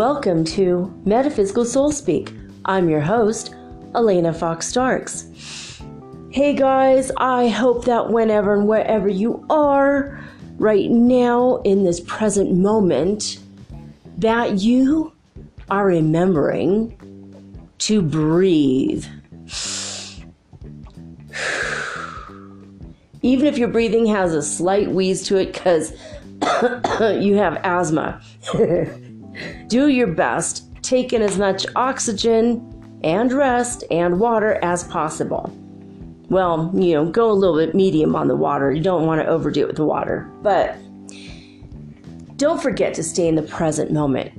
Welcome to Metaphysical Soul Speak. I'm your host, Elena Fox Starks. Hey guys, I hope that whenever and wherever you are right now in this present moment, that you are remembering to breathe. Even if your breathing has a slight wheeze to it because you have asthma. Do your best, take in as much oxygen and rest and water as possible. Well, you know, go a little bit medium on the water. You don't want to overdo it with the water. But don't forget to stay in the present moment.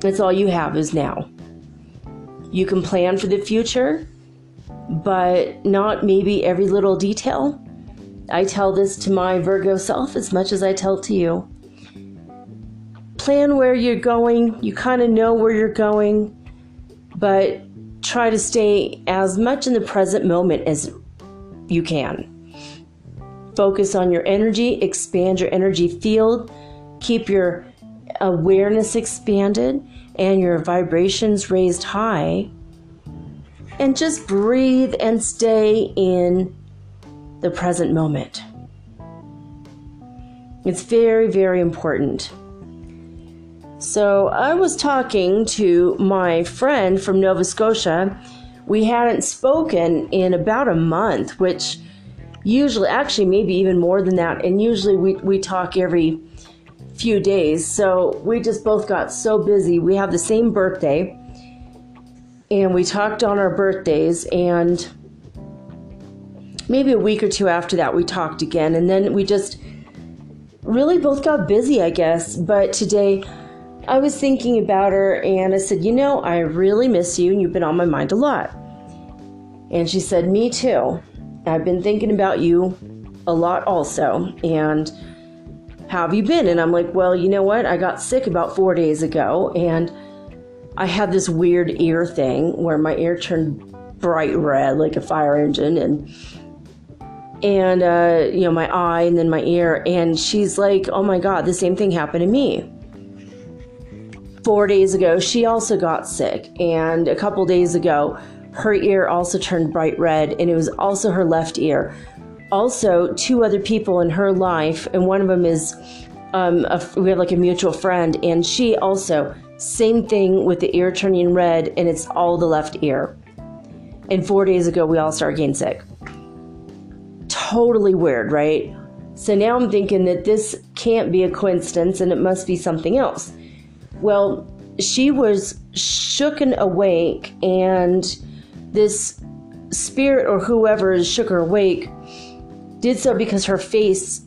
That's all you have is now. You can plan for the future, but not maybe every little detail. I tell this to my Virgo self as much as I tell to you plan where you're going, you kind of know where you're going, but try to stay as much in the present moment as you can. Focus on your energy, expand your energy field, keep your awareness expanded and your vibrations raised high, and just breathe and stay in the present moment. It's very, very important. So I was talking to my friend from Nova Scotia. We hadn't spoken in about a month, which usually, actually, maybe even more than that. And usually we, we talk every few days. So we just both got so busy. We have the same birthday. And we talked on our birthdays. And maybe a week or two after that, we talked again. And then we just really both got busy, I guess. But today, I was thinking about her and I said, You know, I really miss you and you've been on my mind a lot. And she said, Me too. I've been thinking about you a lot also. And how have you been? And I'm like, Well, you know what? I got sick about four days ago and I had this weird ear thing where my ear turned bright red like a fire engine and and uh, you know my eye and then my ear and she's like oh my god the same thing happened to me four days ago, she also got sick. And a couple days ago, her ear also turned bright red, and it was also her left ear. Also, two other people in her life, and one of them is um, a, we have like a mutual friend, and she also, same thing with the ear turning red, and it's all the left ear. And four days ago, we all started getting sick. Totally weird, right? So now I'm thinking that this can't be a coincidence and it must be something else. Well, she was shooken awake, and this spirit or whoever shook her awake did so because her face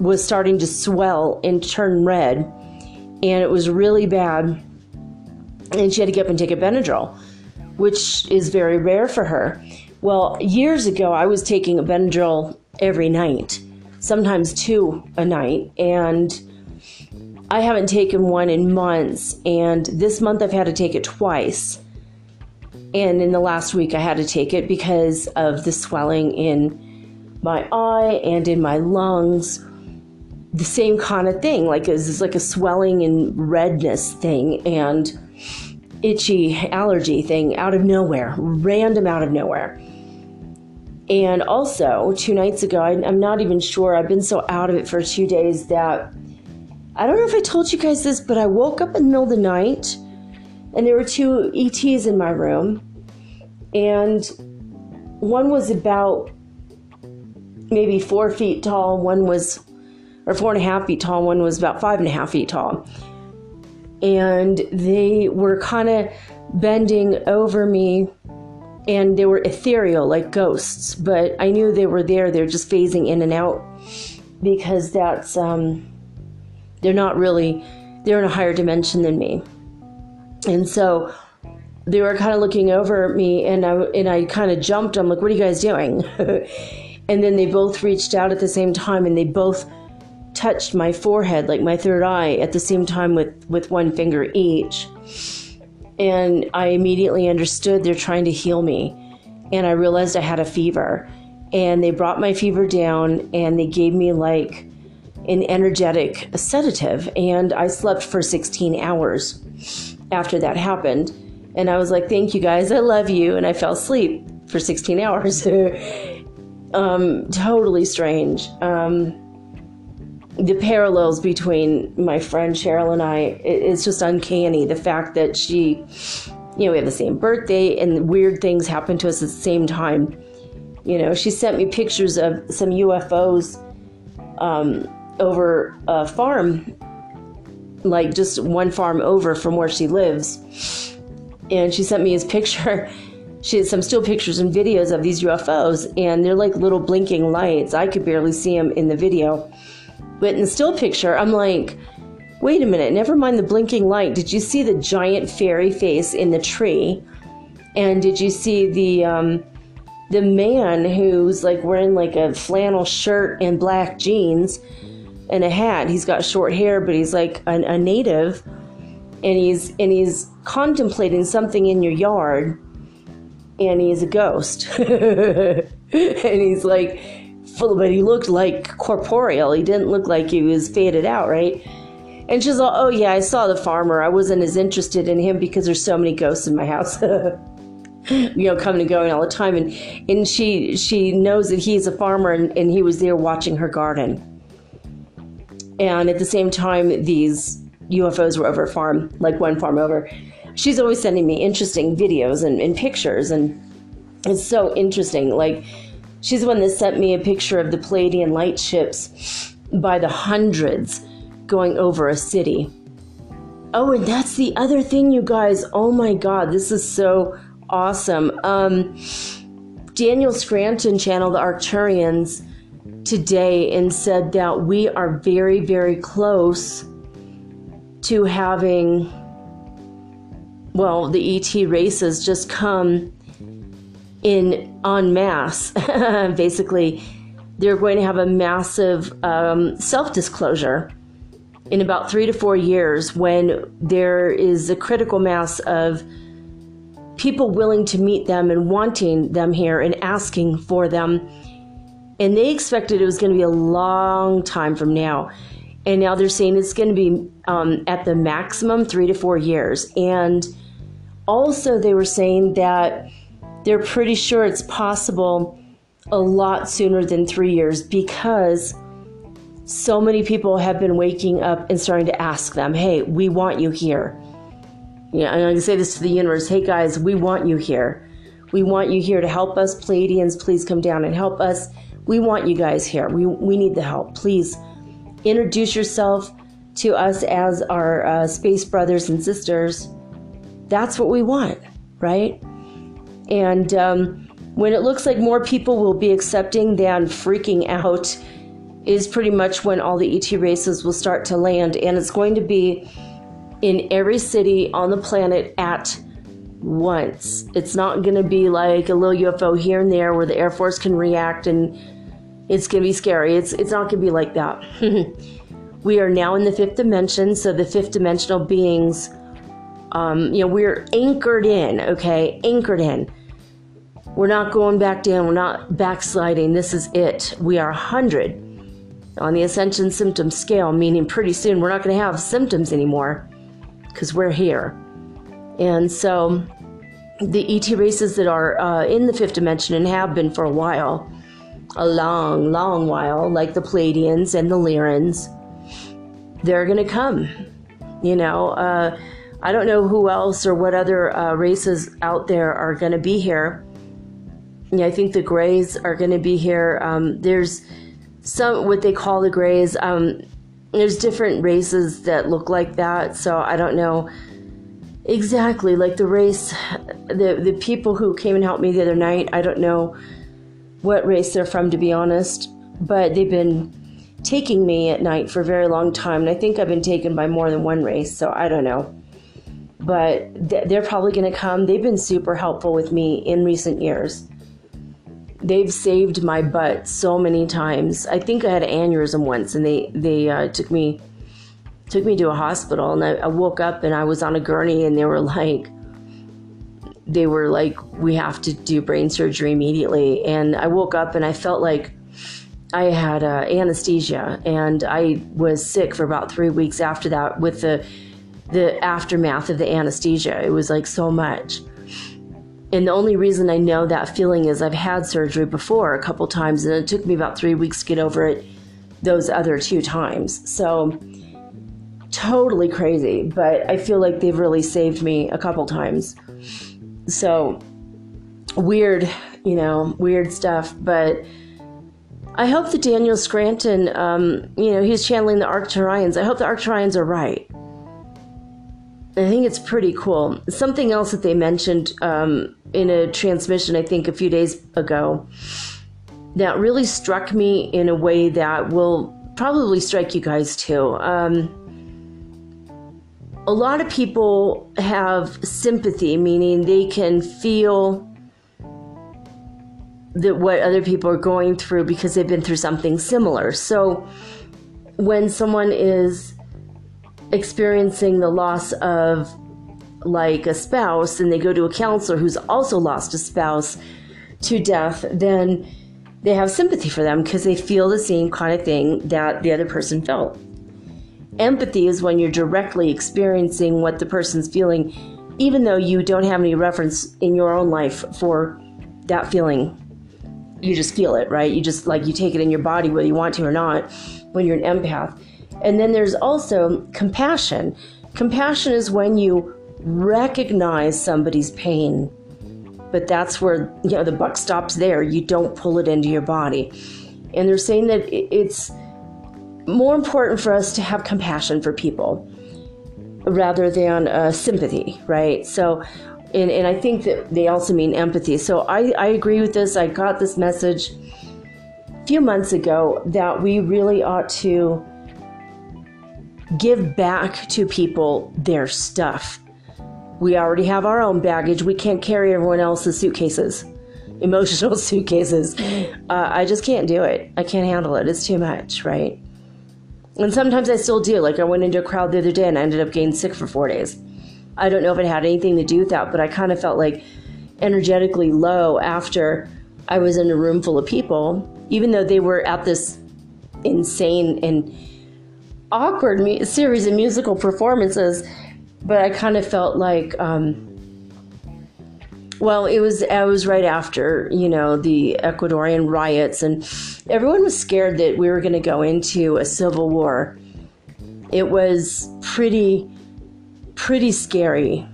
was starting to swell and turn red, and it was really bad. And she had to get up and take a Benadryl, which is very rare for her. Well, years ago, I was taking a Benadryl every night, sometimes two a night, and I haven't taken one in months, and this month I've had to take it twice. And in the last week, I had to take it because of the swelling in my eye and in my lungs. The same kind of thing, like it's like a swelling and redness thing, and itchy allergy thing out of nowhere, random out of nowhere. And also, two nights ago, I, am not even sure, I've been so out of it for two days that I don't know if I told you guys this, but I woke up in the middle of the night and there were two ETs in my room. And one was about maybe four feet tall, one was, or four and a half feet tall, one was about five and a half feet tall. and they were kind of bending over me and they were ethereal like ghosts but i knew they were there they're just phasing in and out because that's um they're not really they're in a higher dimension than me and so they were kind of looking over at me and i and i kind of jumped i'm like what are you guys doing and then they both reached out at the same time and they both touched my forehead like my third eye at the same time with with one finger each and I immediately understood they're trying to heal me. And I realized I had a fever. And they brought my fever down and they gave me like an energetic sedative. And I slept for 16 hours after that happened. And I was like, thank you guys, I love you. And I fell asleep for 16 hours. um, totally strange. Um, the parallels between my friend Cheryl and I it's just uncanny. The fact that she, you know, we have the same birthday and weird things happen to us at the same time. You know, she sent me pictures of some UFOs um, over a farm, like just one farm over from where she lives. And she sent me his picture. She had some still pictures and videos of these UFOs, and they're like little blinking lights. I could barely see them in the video but in the still picture, I'm like, wait a minute, never mind the blinking light. Did you see the giant fairy face in the tree? And did you see the um, the man who's like wearing like a flannel shirt and black jeans and a hat? He's got short hair, but he's like a, a native, and he's and he's contemplating something in your yard, and he's a ghost, and he's like full, but he looked like corporeal. He didn't look like he was faded out, right? And she's like, "Oh yeah, I saw the farmer. I wasn't as interested in him because there's so many ghosts in my house." you know, coming and going all the time, and and she she knows that he's a farmer, and, and he was there watching her garden. And at the same time, these UFOs were over farm, like one farm over. She's always sending me interesting videos and, and pictures, and it's so interesting. Like She's the one that sent me a picture of the Pleiadian light ships by the hundreds going over a city. Oh, and that's the other thing, you guys. Oh my God, this is so awesome. Um, Daniel Scranton channeled the Arcturians today and said that we are very, very close to having, well, the ET races just come in en masse. Basically, they're going to have a massive um, self disclosure in about three to four years when there is a critical mass of people willing to meet them and wanting them here and asking for them. And they expected it was going to be a long time from now. And now they're saying it's going to be um, at the maximum three to four years. And also, they were saying that they're pretty sure it's possible a lot sooner than three years because so many people have been waking up and starting to ask them, hey, we want you here. Yeah, and I can say this to the universe hey, guys, we want you here. We want you here to help us. Pleiadians, please come down and help us. We want you guys here. We, we need the help. Please introduce yourself to us as our uh, space brothers and sisters. That's what we want, right? And um, when it looks like more people will be accepting than freaking out, is pretty much when all the ET races will start to land. And it's going to be in every city on the planet at once. It's not going to be like a little UFO here and there where the Air Force can react and it's going to be scary. It's, it's not going to be like that. we are now in the fifth dimension, so the fifth dimensional beings um, you know, we're anchored in, okay? Anchored in. We're not going back down. We're not backsliding. This is it. We are 100 on the ascension symptom scale, meaning pretty soon we're not going to have symptoms anymore because we're here. And so the ET races that are uh, in the fifth dimension and have been for a while, a long, long while, like the Pleiadians and the Lyrans, they're going to come. You know, uh, I don't know who else or what other uh, races out there are going to be here. I think the Greys are going to be here. Um, there's some what they call the Greys. Um, there's different races that look like that, so I don't know exactly like the race the the people who came and helped me the other night, I don't know what race they're from to be honest, but they've been taking me at night for a very long time and I think I've been taken by more than one race, so I don't know. But they're probably going to come. They've been super helpful with me in recent years they've saved my butt so many times. I think I had an aneurysm once, and they they uh, took me took me to a hospital, and I, I woke up and I was on a gurney, and they were like they were like we have to do brain surgery immediately, and I woke up and I felt like I had uh, anesthesia, and I was sick for about three weeks after that with the the aftermath of the anesthesia. It was like so much. And the only reason I know that feeling is I've had surgery before a couple times, and it took me about three weeks to get over it those other two times. So, totally crazy, but I feel like they've really saved me a couple times. So, weird, you know, weird stuff, but. I hope that Daniel Scranton, um, you know, he's channeling the Arcturians. I hope the Arcturians are right. I think it's pretty cool. Something else that they mentioned um, in a transmission, I think a few days ago, that really struck me in a way that will probably strike you guys too. Um, a lot of people have sympathy, meaning they can feel that what other people are going through because they've been through something similar. So when someone is experiencing the loss of like a spouse and they go to a counselor who's also lost a spouse to death, then they have sympathy for them because they feel the same kind of thing that the other person felt. Empathy is when you're directly experiencing what the person's feeling, even though you don't have any reference in your own life for that feeling. You just feel it, right? You just like you take it in your body whether you want to or not when you're an empath. And then there's also compassion. Compassion is when you recognize somebody's pain, but that's where you know the buck stops there. You don't pull it into your body. And they're saying that it's more important for us to have compassion for people rather than uh, sympathy, right? So, and, and I think that they also mean empathy. So I, I agree with this. I got this message a few months ago that we really ought to give back to people their stuff. We already have our own baggage. We can't carry everyone else's suitcases, emotional suitcases. Uh, I just can't do it. I can't handle it. It's too much, right? And sometimes I still do. Like I went into a crowd the other day and I ended up getting sick for four days. I don't know if it had anything to do with that, but I kind of felt like energetically low after I was in a room full of people, even though they were at this insane and awkward mu- series of musical performances, but I kind of felt like, um, well, it was I was right after you know the Ecuadorian riots, and everyone was scared that we were going to go into a civil war. It was pretty, pretty scary.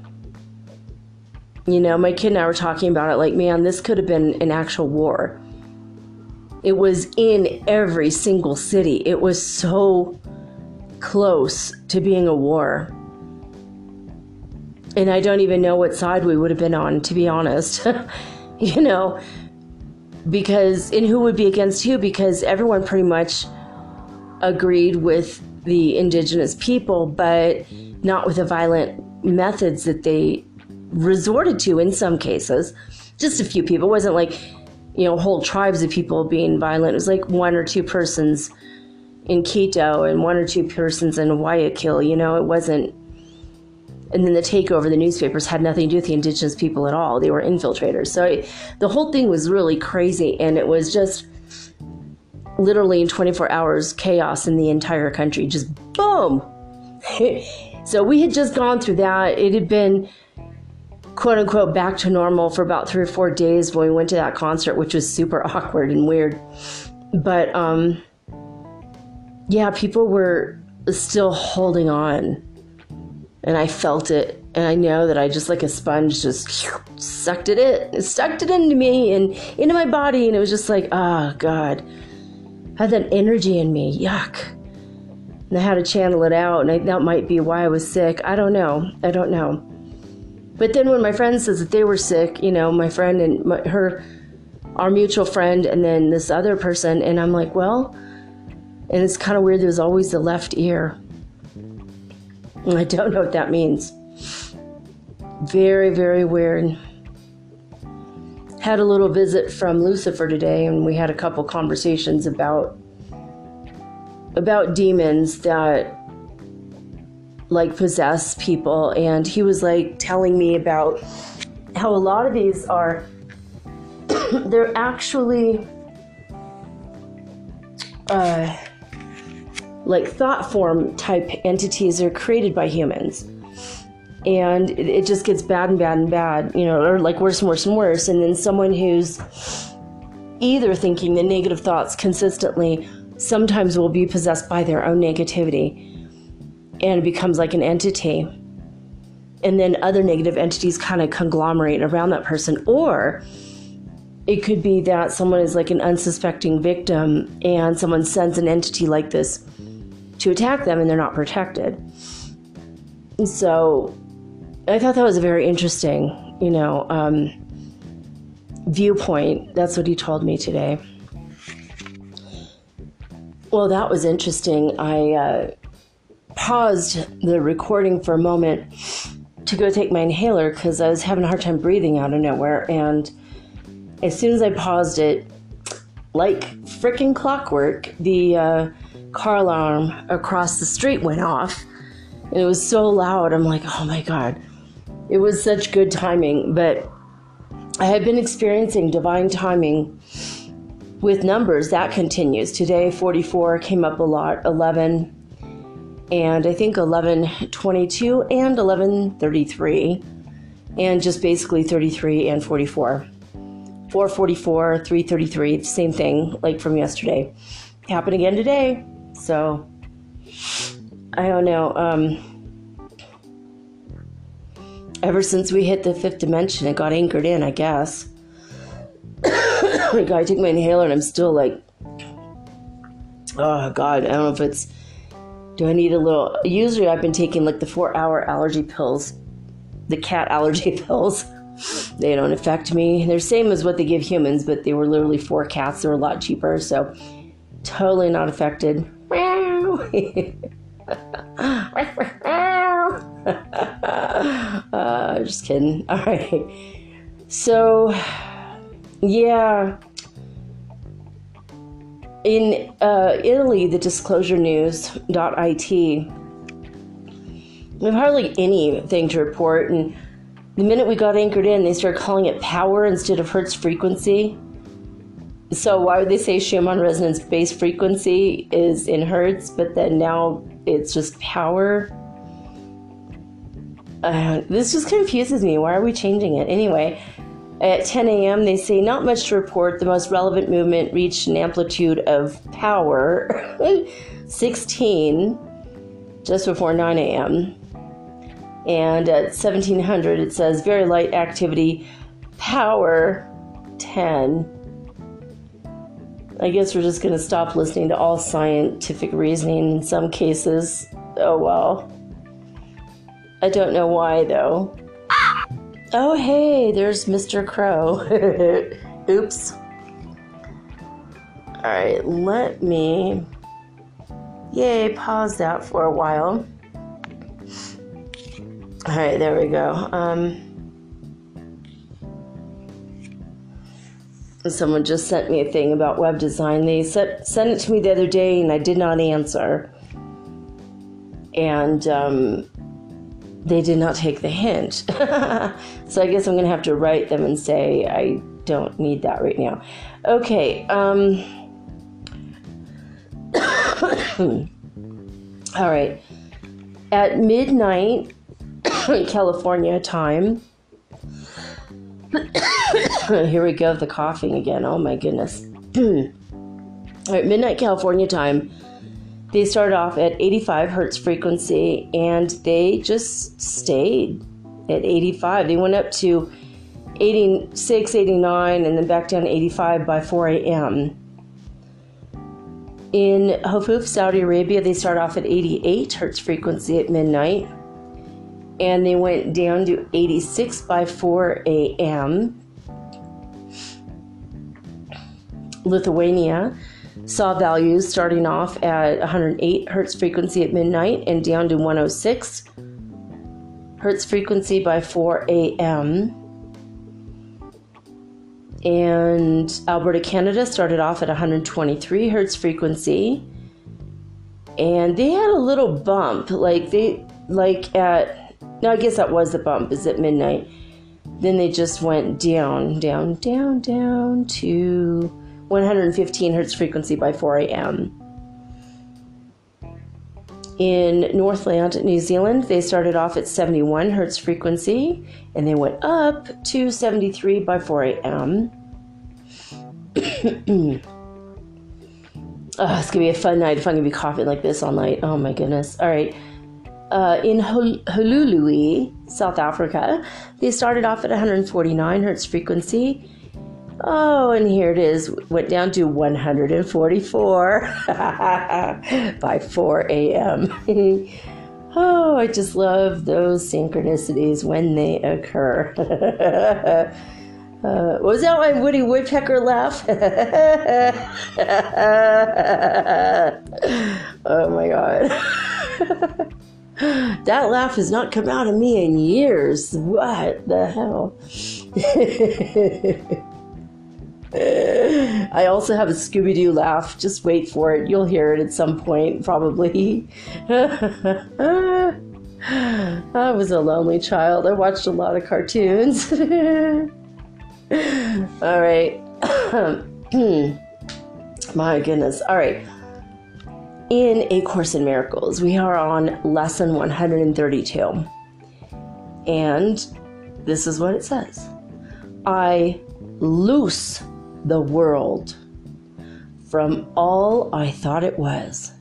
You know, my kid and I were talking about it like, man, this could have been an actual war. It was in every single city. It was so close to being a war. And I don't even know what side we would have been on, to be honest. you know, because, and who would be against who? Because everyone pretty much agreed with the indigenous people, but not with the violent methods that they resorted to in some cases. Just a few people. It wasn't like, you know, whole tribes of people being violent. It was like one or two persons in Quito and one or two persons in Guayaquil. You know, it wasn't. And then the takeover, the newspapers had nothing to do with the indigenous people at all. They were infiltrators. So I, the whole thing was really crazy, and it was just literally in 24 hours chaos in the entire country. Just boom. so we had just gone through that. It had been quote unquote back to normal for about three or four days when we went to that concert, which was super awkward and weird. But um, yeah, people were still holding on. And I felt it. And I know that I just like a sponge just sucked it in, sucked it into me and into my body. And it was just like, oh, God. I had that energy in me. Yuck. and I had to channel it out, and I, that might be why I was sick. I don't know. I don't know. But then when my friend says that they were sick, you know, my friend and my, her, our mutual friend, and then this other person, and I'm like, well, and it's kind of weird. There's always the left ear. I don't know what that means. Very, very weird. Had a little visit from Lucifer today, and we had a couple conversations about about demons that like possess people and he was like telling me about how a lot of these are they're actually uh, like thought form type entities are created by humans and it, just gets bad and bad and bad you know or like worse and worse and worse and then someone who's either thinking the negative thoughts consistently sometimes will be possessed by their own negativity and it becomes like an entity. And then other negative entities kind of conglomerate around that person. Or it could be that someone is like an unsuspecting victim and someone sends an entity like this to attack them and they're not protected. And so I thought that was a very interesting, you know, um, viewpoint. That's what he told me today. Well, that was interesting. I uh, paused the recording for a moment to go take my inhaler because I was having a hard time breathing out of nowhere. And as soon as I paused it, like freaking clockwork, the uh, car alarm across the street went off. And it was so loud. I'm like, oh my God. It was such good timing. But I had been experiencing divine timing with numbers, that continues. Today, 44 came up a lot, 11, and I think 1122 and 1133, and just basically 33 and 44. 444, 333, same thing, like from yesterday. Happened again today. So, I don't know. Um, ever since we hit the fifth dimension, it got anchored in, I guess. I took my inhaler and I'm still like, oh god, I don't know if it's. Do I need a little? Usually, I've been taking like the four-hour allergy pills, the cat allergy pills. They don't affect me. They're same as what they give humans, but they were literally for cats. They're a lot cheaper, so totally not affected. uh, just kidding. All right. So, yeah. In uh, Italy, the disclosure news.it, we have hardly anything to report. And the minute we got anchored in, they started calling it power instead of Hertz frequency. So why would they say Schumann resonance base frequency is in Hertz, but then now it's just power? Uh, this just confuses me. Why are we changing it? Anyway, at 10 a.m., they say not much to report. The most relevant movement reached an amplitude of power 16 just before 9 a.m. And at 1700, it says very light activity, power 10. I guess we're just going to stop listening to all scientific reasoning in some cases. Oh well. I don't know why though. Oh, hey, there's Mr. Crow. Oops. All right, let me. Yay, pause that for a while. All right, there we go. Um, someone just sent me a thing about web design. They sent, sent it to me the other day and I did not answer. And um, they did not take the hint. so I guess I'm going to have to write them and say, I don't need that right now. Okay. Um, all right. At midnight, California time. Here we go, the coughing again. Oh my goodness. all right, midnight California time they started off at 85 hertz frequency and they just stayed at 85. They went up to 86, 89, and then back down to 85 by 4 a.m. In Hufuf, Saudi Arabia, they start off at 88 hertz frequency at midnight, and they went down to 86 by 4 a.m. Lithuania saw values starting off at 108 hertz frequency at midnight and down to 106 hertz frequency by 4 a.m. And Alberta, Canada started off at 123 hertz frequency. And they had a little bump, like they, like at, no, I guess that was the bump, is at midnight. Then they just went down, down, down, down to 115 hertz frequency by 4 a.m. In Northland, New Zealand, they started off at 71 hertz frequency and they went up to 73 by 4 a.m. oh, it's gonna be a fun night if I'm gonna be coughing like this all night. Oh my goodness. All right. Uh, in Hluhluwe, South Africa, they started off at 149 hertz frequency Oh, and here it is. Went down to 144 by 4 a.m. oh, I just love those synchronicities when they occur. uh, was that my Woody Woodpecker laugh? oh my god. that laugh has not come out of me in years. What the hell? I also have a Scooby Doo laugh. Just wait for it. You'll hear it at some point, probably. I was a lonely child. I watched a lot of cartoons. All right. My goodness. All right. In A Course in Miracles, we are on lesson 132. And this is what it says I loose the world from all I thought it was.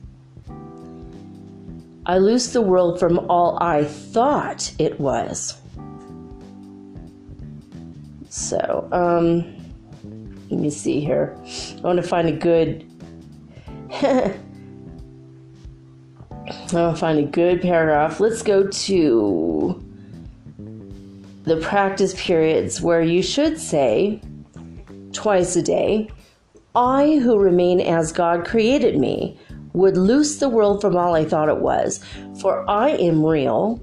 I loose the world from all I thought it was. So, um, let me see here. I want to find a good. I want to find a good paragraph. Let's go to the practice periods where you should say, twice a day, I, who remain as God created me, would loose the world from all I thought it was. For I am real,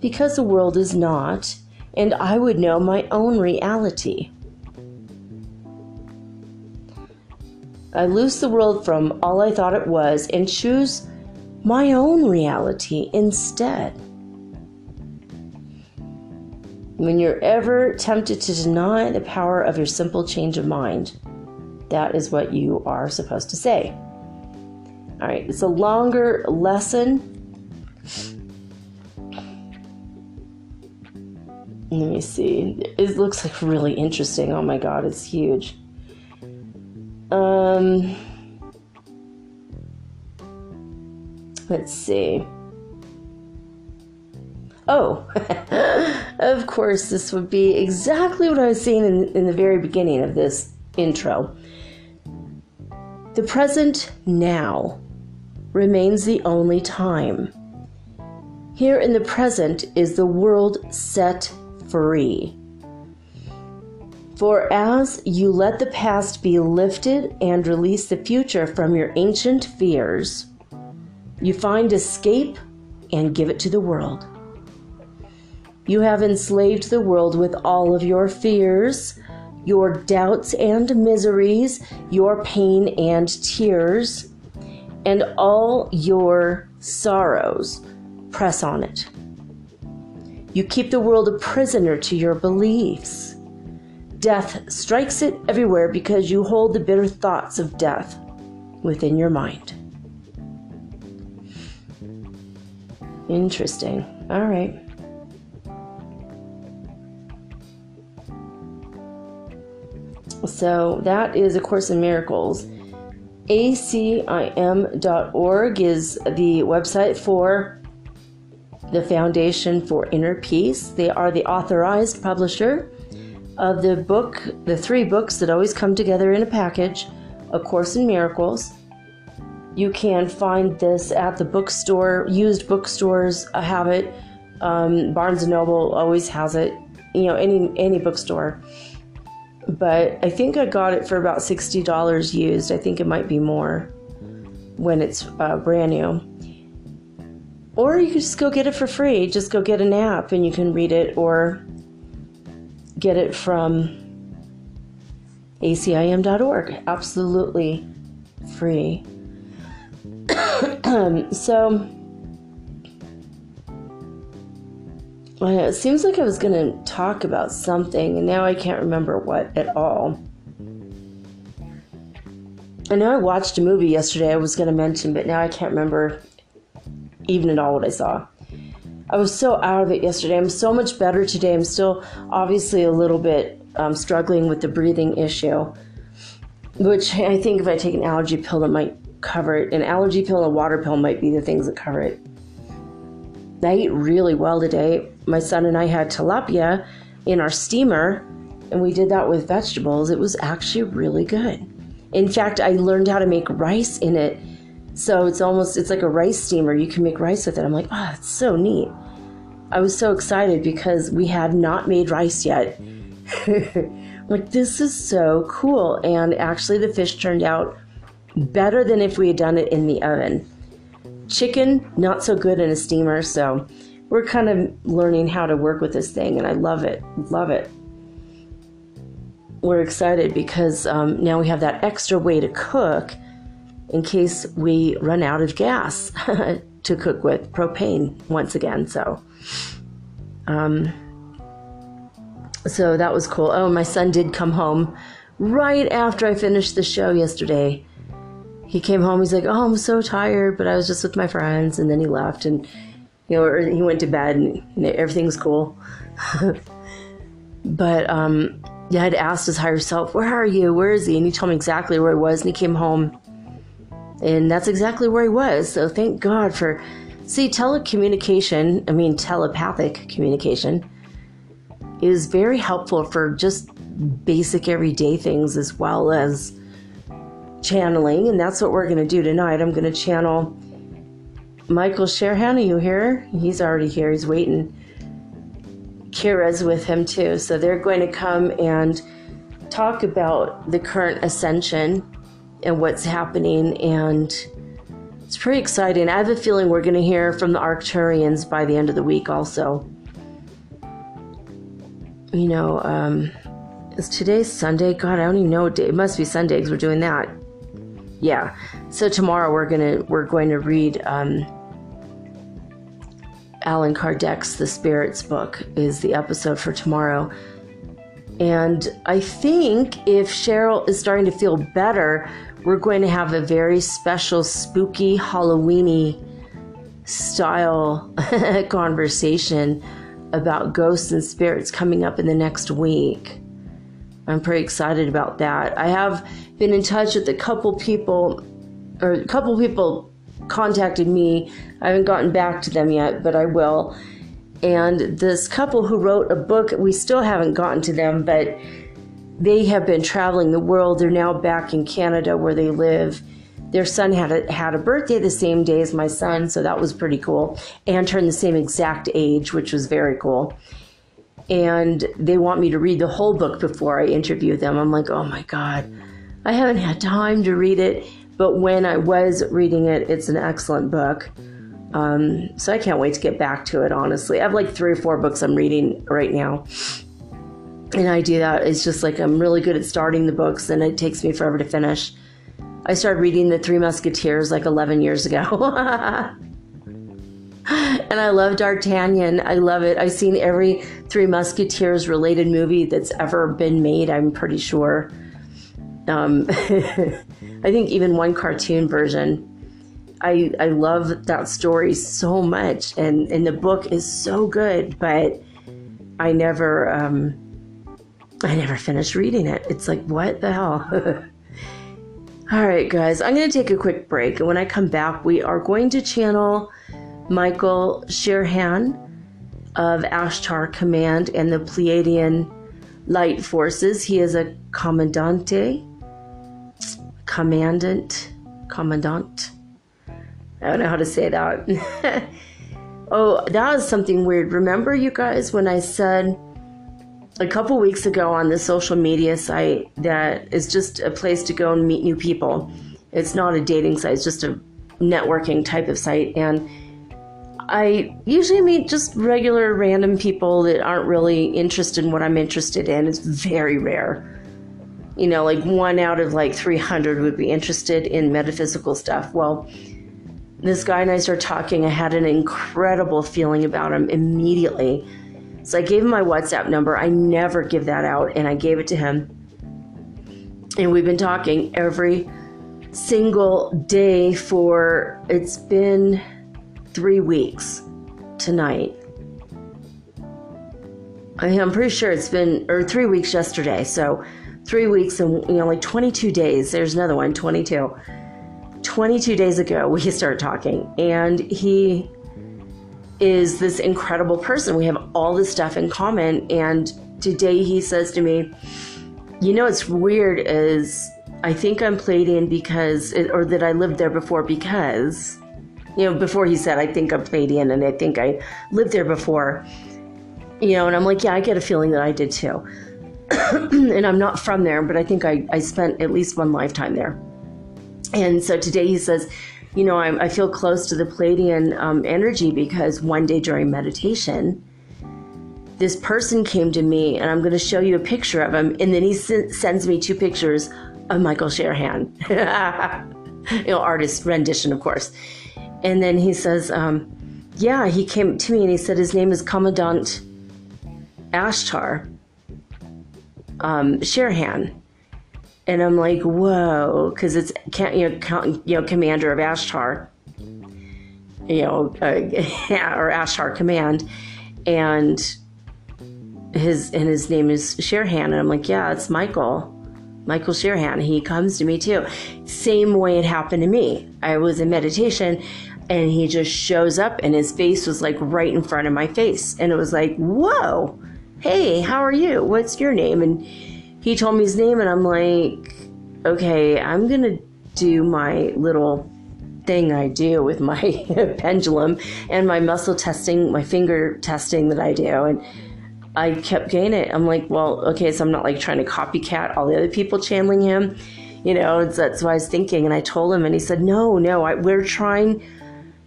because the world is not, and I would know my own reality. I loose the world from all I thought it was and choose my own reality instead. When you're ever tempted to deny the power of your simple change of mind, that is what you are supposed to say. All right, it's a longer lesson. Let me see. It looks like really interesting. Oh my god, it's huge. Um, let's see. Oh, of course, this would be exactly what I was saying in, in the very beginning of this intro. The present now remains the only time. Here in the present is the world set free. For as you let the past be lifted and release the future from your ancient fears, you find escape and give it to the world. You have enslaved the world with all of your fears, your doubts and miseries, your pain and tears, and all your sorrows. Press on it. You keep the world a prisoner to your beliefs. Death strikes it everywhere because you hold the bitter thoughts of death within your mind. Interesting. All right. So that is A Course in Miracles. ACIM.org is the website for the Foundation for Inner Peace. They are the authorized publisher of the book, the three books that always come together in a package A Course in Miracles, You can find this at the bookstore, used bookstores have it. Um, Barnes and Noble always has it. You know, any any bookstore. But I think I got it for about sixty dollars used. I think it might be more when it's uh, brand new. Or you just go get it for free. Just go get an app and you can read it, or get it from acim.org. Absolutely free. so it seems like I was going to talk about something, and now I can't remember what at all. I know I watched a movie yesterday I was going to mention, but now I can't remember even at all what I saw. I was so out of it yesterday. I'm so much better today. I'm still obviously a little bit um, struggling with the breathing issue, which I think if I take an allergy pill, that might cover it. An allergy pill and a water pill might be the things that cover it. I ate really well today. My son and I had tilapia in our steamer, and we did that with vegetables. It was actually really good. In fact, I learned how to make rice in it. So it's almost it's like a rice steamer. You can make rice with it. I'm like, oh, it's so neat. I was so excited because we had not made rice yet. like this is so cool. And actually the fish turned out better than if we had done it in the oven. Chicken, not so good in a steamer, so we're kind of learning how to work with this thing, and I love it. Love it. We're excited because um, now we have that extra way to cook in case we run out of gas to cook with propane once again. So, um, so that was cool. Oh, my son did come home right after I finished the show yesterday he came home. He's like, "Oh, I'm so tired," but I was just with my friends, and then he left, and you know, he went to bed, and know, everything's cool. but um, yeah, I'd asked his higher self, "Where are you? Where is he?" And he told me exactly where he was, and he came home, and that's exactly where he was. So thank God for. See, telecommunication, I mean telepathic communication, is very helpful for just basic everyday things as well as channeling, and that's what we're going to do tonight. I'm going to channel Michael Sherhan. Are you here? He's already here. He's waiting. Kira's with him too. So they're going to come and talk about the current ascension and what's happening. And it's pretty exciting. I have a feeling we're going to hear from the Arcturians by the end of the week also. You know, um, is today Sunday? God, I don't even know. It must be Sunday because we're doing that yeah. So tomorrow we're gonna we're going to read um, Allan Kardec's The Spirits book is the episode for tomorrow. And I think if Cheryl is starting to feel better, we're going to have a very special spooky Halloweeny style conversation about ghosts and spirits coming up in the next week. I'm pretty excited about that. I have been in touch with a couple people, or a couple people contacted me. I haven't gotten back to them yet, but I will. And this couple who wrote a book, we still haven't gotten to them, but they have been traveling the world. They're now back in Canada where they live. Their son had a, had a birthday the same day as my son, so that was pretty cool. And turned the same exact age, which was very cool. And they want me to read the whole book before I interview them. I'm like, oh my God. I haven't had time to read it, but when I was reading it, it's an excellent book. Um, so I can't wait to get back to it, honestly. I have like three or four books I'm reading right now. And I do that. It's just like I'm really good at starting the books and it takes me forever to finish. I started reading The Three Musketeers like 11 years ago. and I love D'Artagnan. I love it. I've seen every Three Musketeers related movie that's ever been made, I'm pretty sure. Um, I think even one cartoon version. I I love that story so much, and and the book is so good, but I never um, I never finished reading it. It's like what the hell. All right, guys, I'm going to take a quick break, and when I come back, we are going to channel Michael Shirhan of Ashtar Command and the Pleiadian Light Forces. He is a commandante commandant, commandant, I don't know how to say that. oh, that was something weird. Remember, you guys, when I said a couple weeks ago on the social media site that is just a place to go and meet new people? It's not a dating site, it's just a networking type of site. And I usually meet just regular random people that aren't really interested in what I'm interested in. It's very rare. You know, like one out of like 300 would be interested in metaphysical stuff. Well, this guy and I started talking. I had an incredible feeling about him immediately. So I gave him my WhatsApp number. I never give that out, and I gave it to him. And we've been talking every single day for it's been three weeks tonight. I'm pretty sure it's been, or three weeks yesterday. So three weeks and, you know, like 22 days. There's another one, 22. 22 days ago, we started talking, and he is this incredible person. We have all this stuff in common. And today he says to me, You know, it's weird is I think I'm Pleiadian because, or that I lived there before because you know, before he said, I think I'm Pleiadian and I think I lived there before. You know, and I'm like, yeah, I get a feeling that I did too. and I'm not from there, but I think I, I spent at least one lifetime there. And so today he says, you know, I, I feel close to the Pleiadian um, energy because one day during meditation, this person came to me, and I'm going to show you a picture of him. And then he s- sends me two pictures of Michael Sherahan, you know, artist rendition, of course. And then he says, um, Yeah, he came to me and he said his name is Commandant Ashtar um, Sherahan. And I'm like, whoa, because it's you know, you know, commander of Ashtar, you know, uh, or Ashtar Command, and his and his name is Sherahan, and I'm like, yeah, it's Michael, Michael Sherahan. He comes to me too, same way it happened to me. I was in meditation, and he just shows up and his face was like right in front of my face and it was like whoa hey how are you? What's your name? And he told me his name and i'm like okay i'm gonna do my little thing i do with my pendulum and my muscle testing my finger testing that i do. And i kept getting it. I'm like well okay so i'm not like trying to copycat all the other people channeling him. You know that's what i was thinking. And i told him and he said no no I, we're trying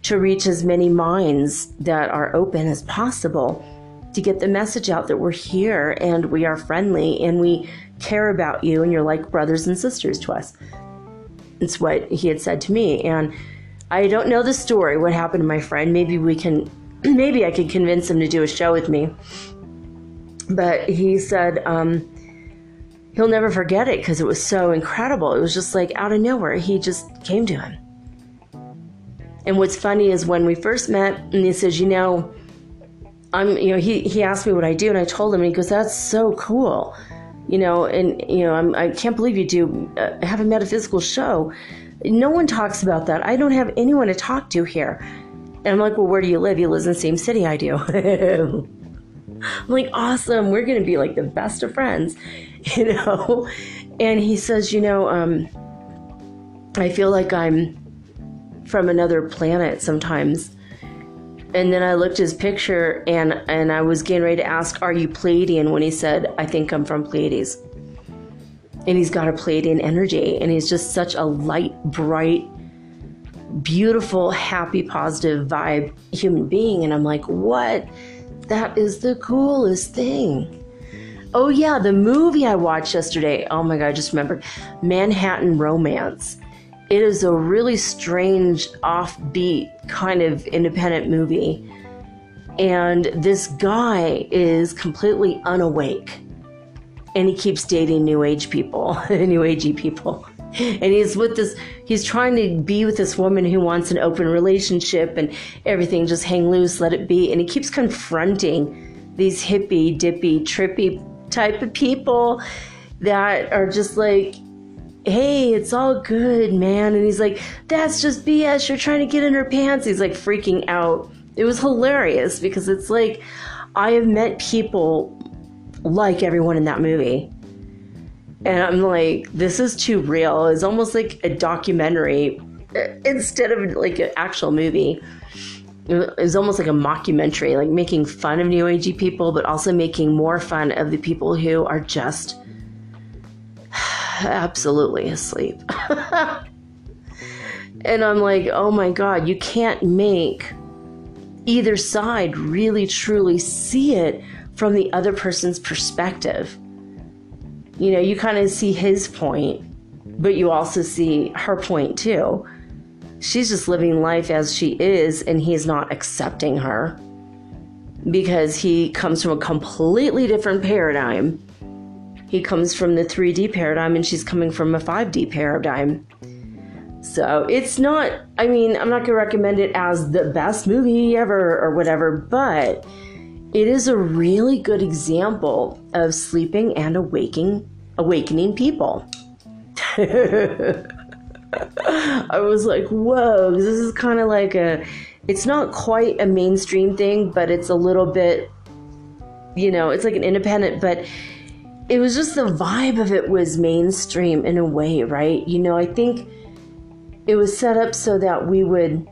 to reach as many minds that are open as possible to get the message out that we're here and we are friendly and we care about you and you're like brothers and sisters to us. It's what he had said to me. And I don't know the story, what happened to my friend. Maybe we can, maybe I could convince him to do a show with me. But he said, um, he'll never forget it because it was so incredible. It was just like out of nowhere. He just came to him. And what's funny is when we first met, and he says, you know, I'm, you know, he, he asked me what I do, and I told him, and he goes, that's so cool. You know, and, you know, I'm, I can't believe you do uh, have a metaphysical show. No one talks about that. I don't have anyone to talk to here. And I'm like, well, where do you live? He lives in the same city I do. I'm like, awesome. We're going to be like the best of friends, you know? And he says, you know, um, I feel like I'm from another planet sometimes. And then I looked his picture and and I was getting ready to ask, "Are you Pleiadian?" When he said, "I think I'm from Pleiades." And he's got a Pleiadian energy, and he's just such a light, bright, beautiful, happy, positive vibe human being. And I'm like, what? That is the coolest thing. Oh yeah, the movie I watched yesterday. Oh my god, I just remembered Manhattan Romance. It is a really strange, offbeat kind of independent movie. And this guy is completely unawake. And he keeps dating new age people, new agey people. And he's with this, he's trying to be with this woman who wants an open relationship and everything, just hang loose, let it be. And he keeps confronting these hippie, dippy, trippy type of people that are just like, hey, it's all good, man. And he's like, that's just BS. You're trying to get in her pants. He's like freaking out. It was hilarious because it's like, I have met people like everyone in that movie. And I'm like, this is too real. It's almost like a documentary eh, instead of like an actual movie. It was almost like a mockumentary, like making fun of New Agey people, but also making more fun of the people who are just absolutely asleep. and I'm like, oh my God, you can't make either side really truly see it from the other person's perspective. You know, you kind of see his point, but you also see her point too. She's just living life as she is, and he's not accepting her because he comes from a completely different paradigm. He comes from the 3D paradigm, and she's coming from a 5D paradigm. So it's not, I mean, I'm not going to recommend it as the best movie ever or whatever, but it is a really good example of sleeping and awaking, awakening people. I was like, whoa, this is kind of like a, it's not quite a mainstream thing, but it's a little bit, you know, it's like an independent, but it was just the vibe of it was mainstream in a way, right? You know, I think it was set up so that we would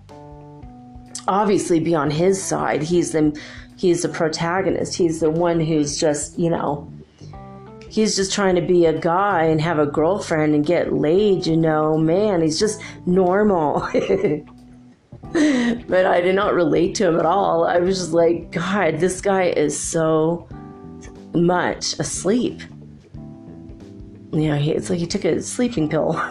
obviously be on his side. He's the, he's the protagonist. He's the one who's just, you know, he's just trying to be a guy and have a girlfriend and get laid, you know, man, he's just normal. but I did not relate to him at all. I was just like, God, this guy is so much asleep. You know, he, it's like he took a sleeping pill.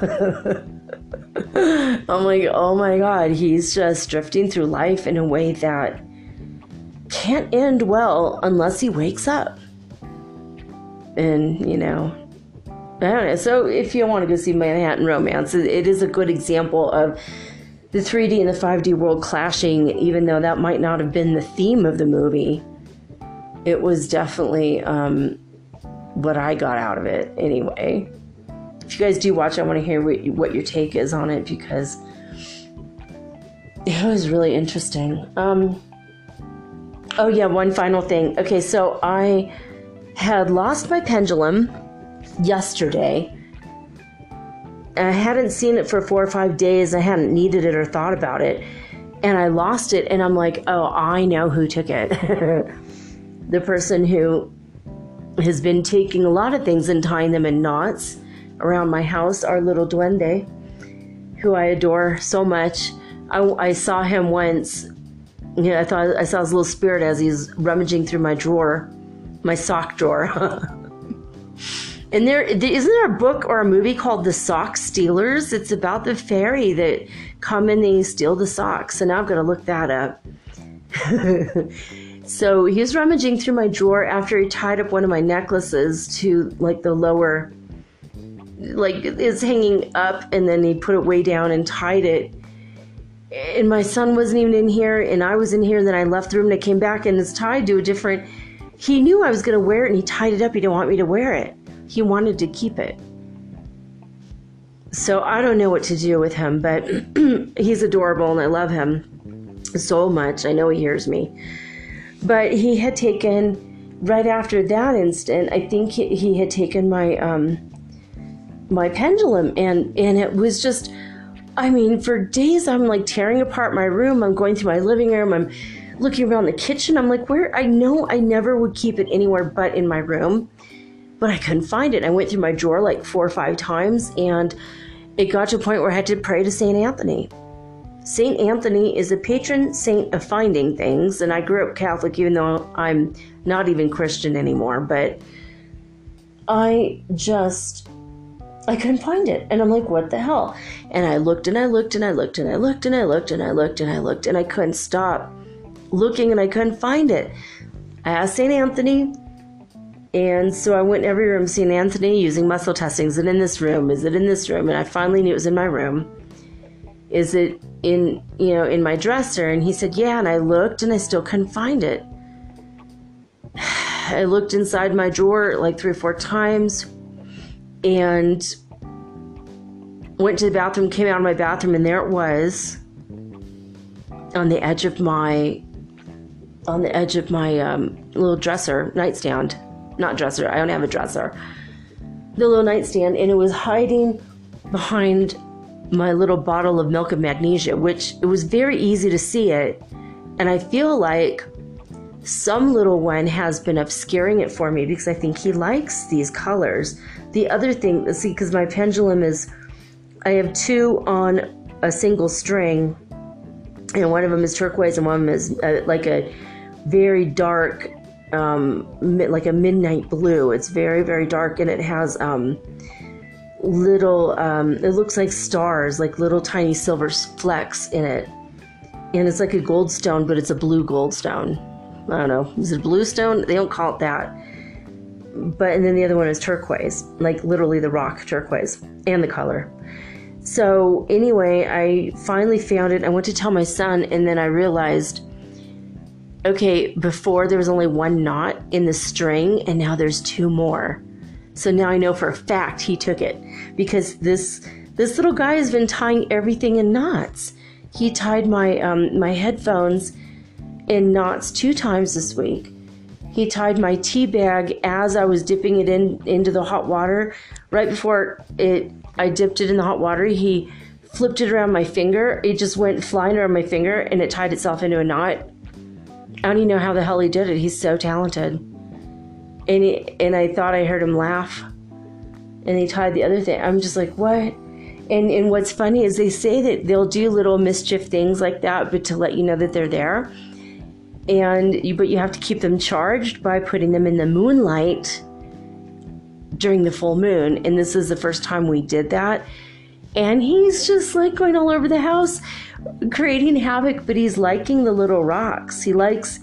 I'm like, oh my God, he's just drifting through life in a way that can't end well unless he wakes up and you know I don't know. So if you want to go see Manhattan Romance, it is a good example of the 3D and the 5D world clashing, even though that might not have been the theme of the movie. It was definitely um, what I got out of it anyway. If you guys do watch, I want to hear what, what your take is on it because it was really interesting. Um, oh, yeah, one final thing. Okay, so I had lost my pendulum yesterday. I hadn't seen it for four or five days. I hadn't needed it or thought about it. And I lost it, and I'm like, oh, I know who took it. the person who has been taking a lot of things and tying them in knots around my house, our little duende, who I adore so much. I, I saw him once. You know, I thought I saw his little spirit as he's rummaging through my drawer my sock drawer. and there isn't there a book or a movie called The Sock Stealers? It's about the fairy that come and they steal the socks. So now I'm gonna look that up. so he was rummaging through my drawer after he tied up one of my necklaces to like the lower like it's hanging up and then he put it way down and tied it and my son wasn't even in here and i was in here and then i left the room and i came back and it's tied to a different he knew I was going to wear it and he tied it up. He didn't want me to wear it. He wanted to keep it. So I don't know what to do with him, but he's adorable and I love him so much. I know he hears me. But he had taken, right after that instant, I think he, he had taken my um, my pendulum and and it was just I mean, for days I'm like tearing apart my room. I'm going through my living room. I'm looking around the kitchen. I'm like, where? I know I never would keep it anywhere but in my room, but I couldn't find it. I went through my drawer like four or five times, and it got to a point where I had to pray to St. Anthony. St. Anthony is a patron saint of finding things, and I grew up Catholic even though I'm not even Christian anymore, but I just I couldn't find it. And I'm like, what the hell? And I looked and I looked and I looked and I looked and I looked and I looked and I looked and I couldn't stop looking and I couldn't find it. I asked St. Anthony, and so I went in every room, St. Anthony, using muscle testing. Is it in this room? Is it in this room? And I finally knew it was in my room. Is it in, you know, in my dresser? And he said, yeah. And I looked and I still couldn't find it. I looked inside my drawer like three or four times and went to the bathroom, came out of my bathroom, and there it was on the edge of my on the edge of my um, little dresser nightstand. Not dresser, I don't have a dresser. The little nightstand, and it was hiding behind my little bottle of milk of magnesia, which it was very easy to see it. And I feel like some little one has been obscuring it for me because I think he likes these colors. The other thing, see, because my pendulum is, I have two on a single string, and one of them is turquoise, and one of them is uh, like a very dark, um, like a midnight blue. It's very, very dark, and it has um, little, um, it looks like stars, like little tiny silver flecks in it. And it's like a gold stone, but it's a blue gold stone. I don't know. Is it blue stone? They don't call it that. But and then the other one is turquoise, like literally the rock turquoise and the color. So anyway, I finally found it. I went to tell my son, and then I realized, okay, before there was only one knot in the string, and now there's two more. So now I know for a fact he took it because this this little guy has been tying everything in knots. He tied my um, my headphones in knots two times this week. He tied my tea bag as I was dipping it in into the hot water. Right before it, I dipped it in the hot water. He flipped it around my finger. It just went flying around my finger, and it tied itself into a knot. I don't even know how the hell he did it. He's so talented and he, and I thought I heard him laugh, and he tied the other thing. I'm just like, what? And and what's funny is they say that they'll do little mischief things like that, but to let you know that they're there. And you, but you have to keep them charged by putting them in the moonlight during the full moon. And this is the first time we did that. And he's just like going all over the house, creating havoc, but he's liking the little rocks. He likes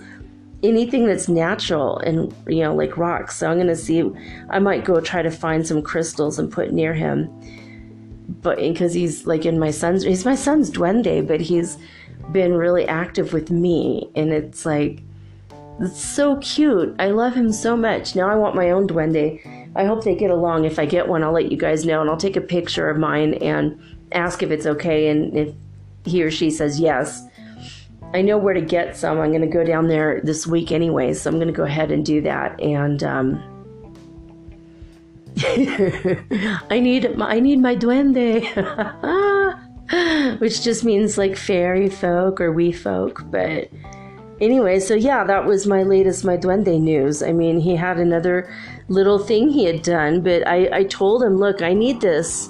anything that's natural and you know like rocks. So i'm gonna see i might go try to find some crystals and put near him. But because he's like in my son's he's my son's duende but he's been really active with me. And it's like it's so cute. I love him so much. Now i want my own duende. I hope they get along. If i get one i'll let you guys know and i'll take a picture of mine and ask if it's okay and if he or she says yes I know where to get some. I'm going to go down there this week anyway, so I'm going to go ahead and do that. And um, I need my, I need my duende, which just means like fairy folk or wee folk. But anyway, so yeah, that was my latest my duende news. I mean, he had another little thing he had done, but I I told him, look, I need this.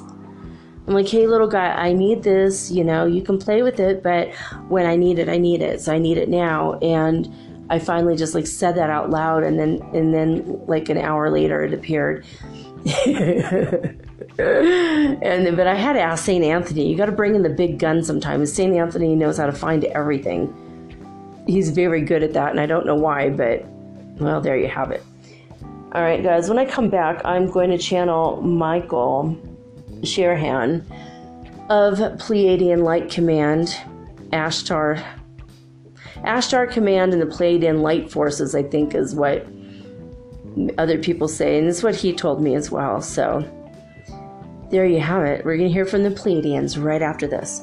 I'm like, hey, little guy, I need this. You know, you can play with it, but when I need it, I need it. So I need it now. And I finally just like said that out loud, and then and then like an hour later, it appeared. and but I had to ask Saint Anthony. You got to bring in the big gun sometimes. Saint Anthony knows how to find everything. He's very good at that, and I don't know why, but well, there you have it. All right, guys. When I come back, I'm going to channel Michael Shirhan of Pleiadian Light Command, Ashtar. Ashtar Command and the Pleiadian Light Forces, I think, is what other people say, and it's what he told me as well. So there you have it. We're going to hear from the Pleiadians right after this.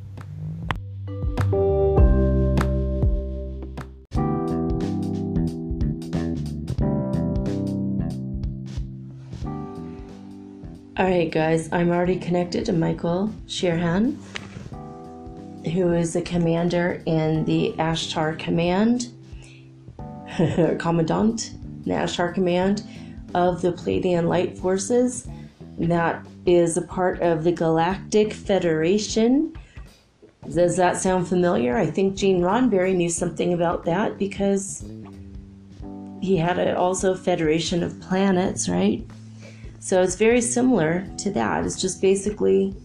All right, guys, I'm already connected to Michael Shirhan, who is a commander in the Ashtar Command, Commandant, the Ashtar Command of the Pleiadian Light Forces. That is a part of the Galactic Federation. Does that sound familiar? I think Gene Roddenberry knew something about that because he had a, also Federation of Planets, right? So it's very similar to that. It's just basically,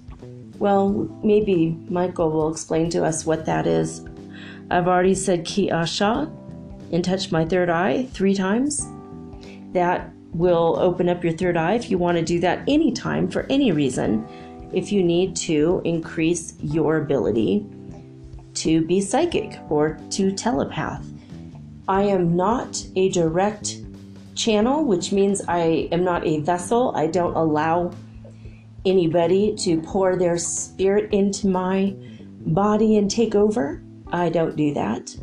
well, maybe Michael will explain to us what that is. I've already said Ki Asha and touched my third eye three times. That will open up your third eye if you want to do that anytime for any reason. If you need to increase your ability to be psychic or to telepath. I am not a direct channel, which means I am not a vessel. I don't allow anybody to pour their spirit into my body and take over. I don't do that.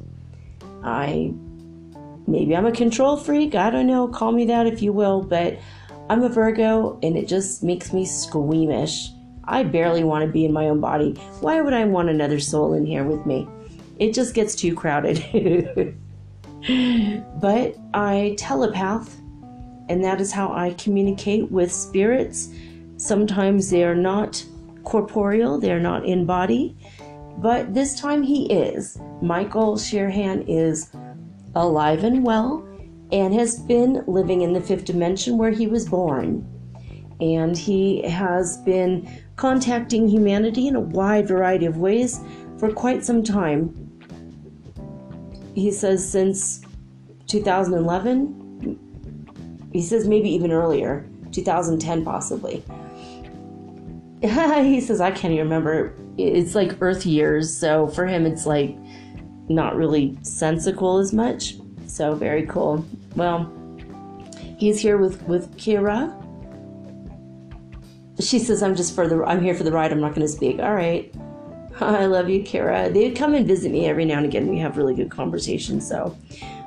I maybe I'm a control freak. I don't know. Call me that if you will, but I'm a Virgo and it just makes me squeamish. I barely want to be in my own body. Why would I want another soul in here with me? It just gets too crowded. but I telepath, and that is how I communicate with spirits. Sometimes they are not corporeal, they're not in body, but this time he is. Michael Sheerhan is alive and well and has been living in the fifth dimension where he was born. And he has been contacting humanity in a wide variety of ways for quite some time. He says since 2011, he says maybe even earlier, 2010 possibly. he says, I can't even remember. It's like Earth years, so for him, it's like not really sensical as much. So very cool. Well, he's here with with Kira. She says, "I'm just for the I'm here for the ride. I'm not going to speak." All right. I love you, Kara. They come and visit me every now and again. We have really good conversations. So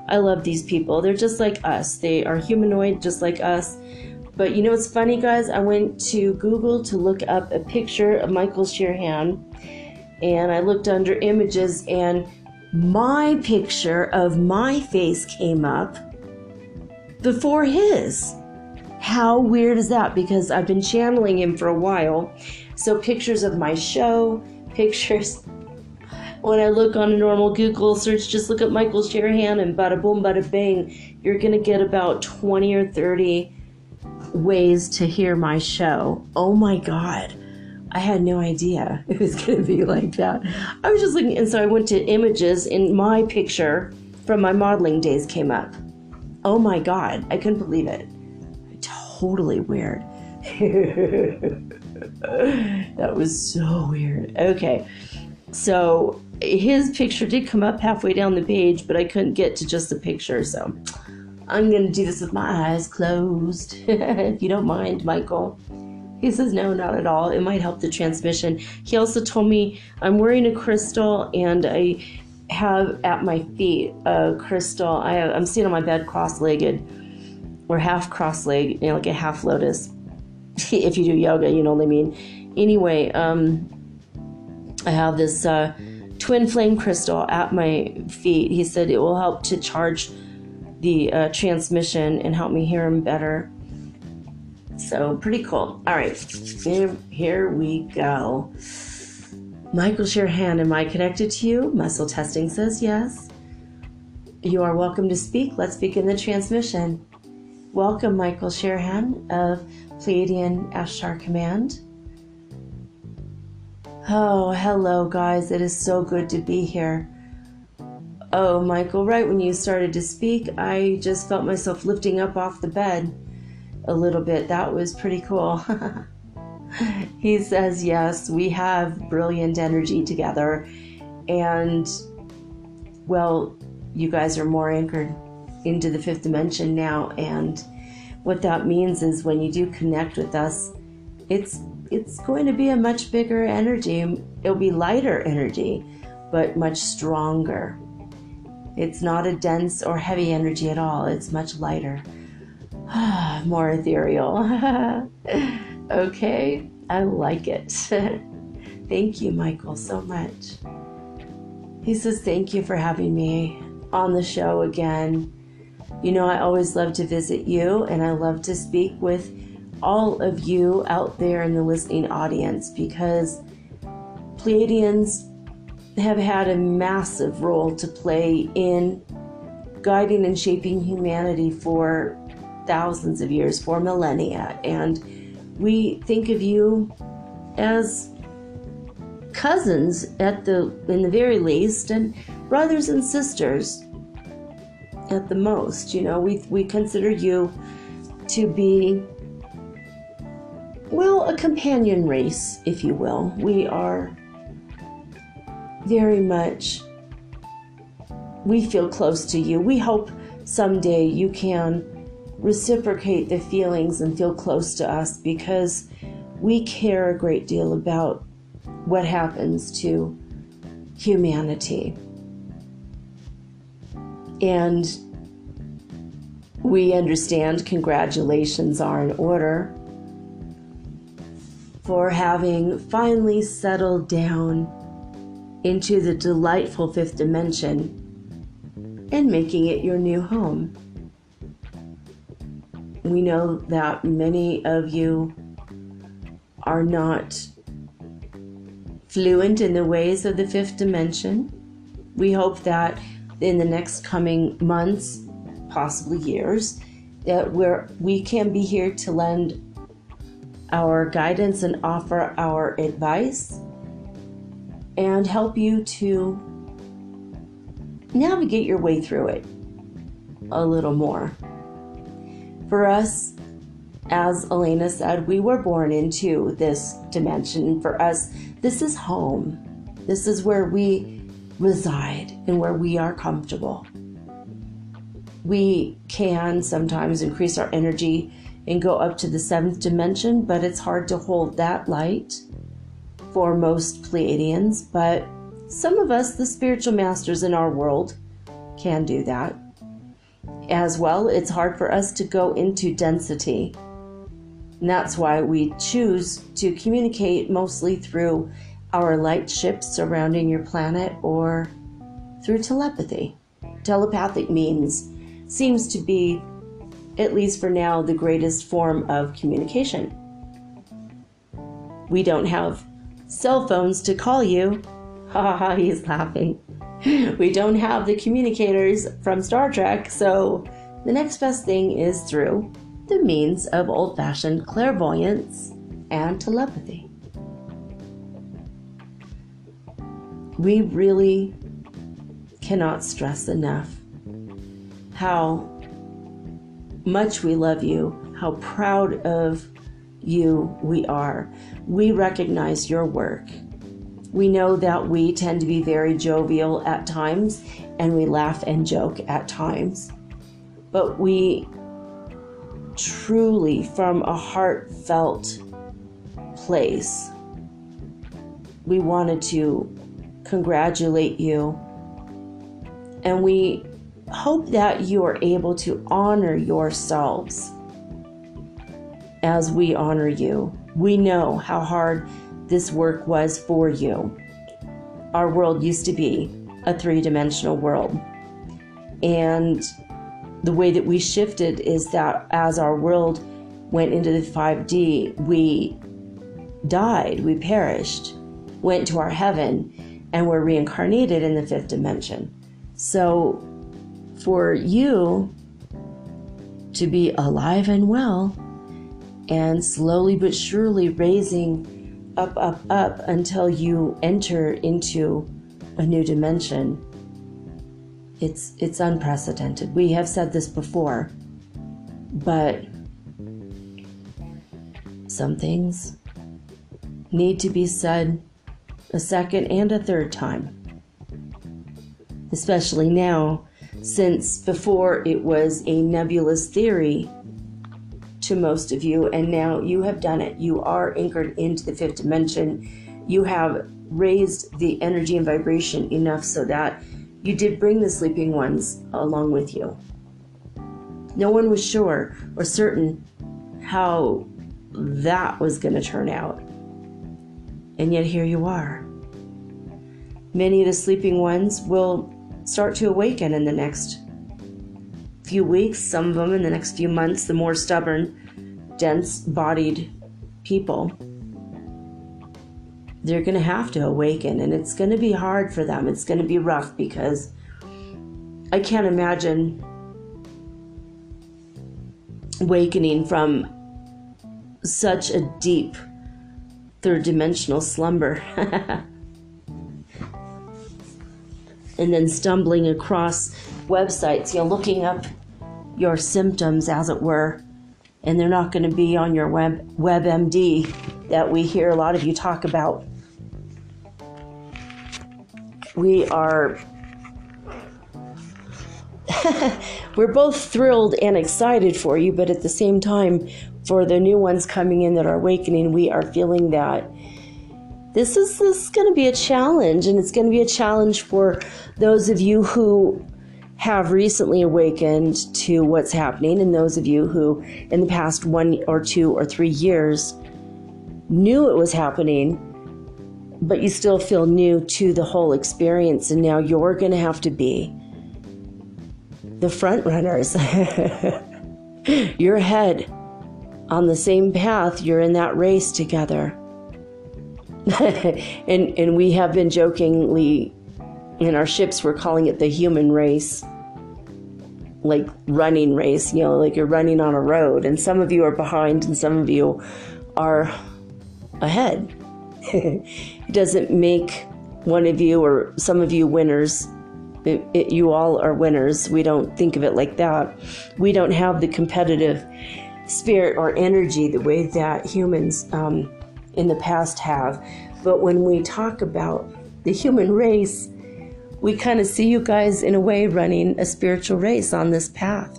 I love these people. They're just like us. They are humanoid, just like us. But you know what's funny, guys? I went to Google to look up a picture of Michael Sheerhan, and I looked under images, and my picture of my face came up before his. How weird is that? Because I've been channeling him for a while. So, pictures of my show, pictures. When I look on a normal Google search, just look up Michael Sheerhan and bada boom, bada bang, you're to get about 20 or 30 ways to hear my show. Oh my God. I had no idea it was going to be like that. I was just looking, and so I went to images, and my picture from my modeling days came up. Oh my God, I couldn't believe it. Totally weird. that was so weird. Okay, so his picture did come up halfway down the page, but I couldn't get to just the picture, so I'm gonna do this with my eyes closed. if you don't mind, Michael. He says, No, not at all. It might help the transmission. He also told me I'm wearing a crystal and I have at my feet a crystal. I I'm sitting on my bed cross legged or half cross legged, you know, like a half lotus. if you do yoga, you know what I mean. Anyway, um, I have this uh, twin flame crystal at my feet. He said it will help to charge the uh, transmission and help me hear him better. So pretty cool. All right, here, here we go. Michael Sheerhan, am I connected to you? Muscle testing says yes. You are welcome to speak. Let's begin the transmission. Welcome, Michael Sheerhan of Pleiadian Ashtar Command. Oh, hello, guys. It is so good to be here. Oh, Michael, right when you started to speak, I just felt myself lifting up off the bed a little bit. That was pretty cool. he says, Yes, we have brilliant energy together. And, well, you guys are more anchored into the fifth dimension now. And what that means is when you do connect with us, it's it's going to be a much bigger energy. It'll be lighter energy, but much stronger. It's not a dense or heavy energy at all. It's much lighter. More ethereal. okay, I like it. thank you, Michael, so much. He says, Thank you for having me on the show again. You know, I always love to visit you and I love to speak with all of you out there in the listening audience because Pleiadians have had a massive role to play in guiding and shaping humanity for thousands of years, for millennia. And we think of you as cousins at the in the very least and brothers and sisters at the most. You know, we, we consider you to be, well, a companion race, if you will. We are very much, we feel close to you. We hope someday you can reciprocate the feelings and feel close to us because we care a great deal about what happens to humanity. And we understand congratulations are in order for having finally settled down into the delightful fifth dimension and making it your new home. We know that many of you are not fluent in the ways of the fifth dimension. We hope that in the next coming months, possibly years, that we're, we can be here to lend our guidance and offer our advice and help you to navigate your way through it a little more. For us, as Elena said, we were born into this dimension. For us, this is home. This is where we reside and where we are comfortable. We can sometimes increase our energy and go up to the seventh dimension, but it's hard to hold that light for most Pleiadians. But some of us, the spiritual masters in our world, can do that. As well, it's hard for us to go into density. And that's why we choose to communicate mostly through our light ships surrounding your planet or through telepathy. Telepathic means seems to be, at least for now, the greatest form of communication. We don't have cell phones to call you. Ha ha he's laughing. We don't have the communicators from Star Trek, so the next best thing is through the means of old fashioned clairvoyance and telepathy. We really cannot stress enough how much we love you, how proud of you we are. We recognize your work. We know that we tend to be very jovial at times and we laugh and joke at times. But we truly, from a heartfelt place, we wanted to congratulate you. And we hope that you are able to honor yourselves as we honor you. We know how hard this work was for you. Our world used to be a three dimensional world. And the way that we shifted is that as our world went into the 5D, we died, we perished, went to our heaven, and were reincarnated in the fifth dimension. So, for you to be alive and well and slowly but surely raising up, up, up until you enter into a new dimension. It's it's unprecedented. We have said this before, but some things need to be said a second and a third time. Especially now, since before it was a nebulous theory to most of you, and now you have done it. You are anchored into the fifth dimension. You have raised the energy and vibration enough so that you did bring the sleeping ones along with you. No one was sure or certain how that was going to turn out. And yet here you are. Many of the sleeping ones will start to awaken in the next few weeks, some of them in the next few months, the more stubborn, dense bodied people, they're going to have to awaken and it's going to be hard for them. It's going to be rough because I can't imagine awakening from such a deep third dimensional slumber. and then stumbling across websites, you know, looking up your symptoms, as it were, and they're not going to be on your web WebMD that we hear a lot of you talk about. We are we're both thrilled and excited for you, but at the same time, for the new ones coming in that are awakening, we are feeling that this is this is going to be a challenge, and it's going to be a challenge for those of you who have recently awakened to what's happening, and those of you who, in the past one or two or three years, knew it was happening, but you still feel new to the whole experience, and now you're going to have to be the front runners. you're ahead on the same path, you're in that race together. and and we have been jokingly in our ships we're calling it the human race. Like running race you know like you're running on a road and some of you are behind and some of you are ahead. It doesn't make one of you or some of you winners it, it, you all are winners. We don't think of it like that. We don't have the competitive spirit or energy the way that humans um, in the past have but when we talk about the human race we kind of see you guys in a way running a spiritual race on this path,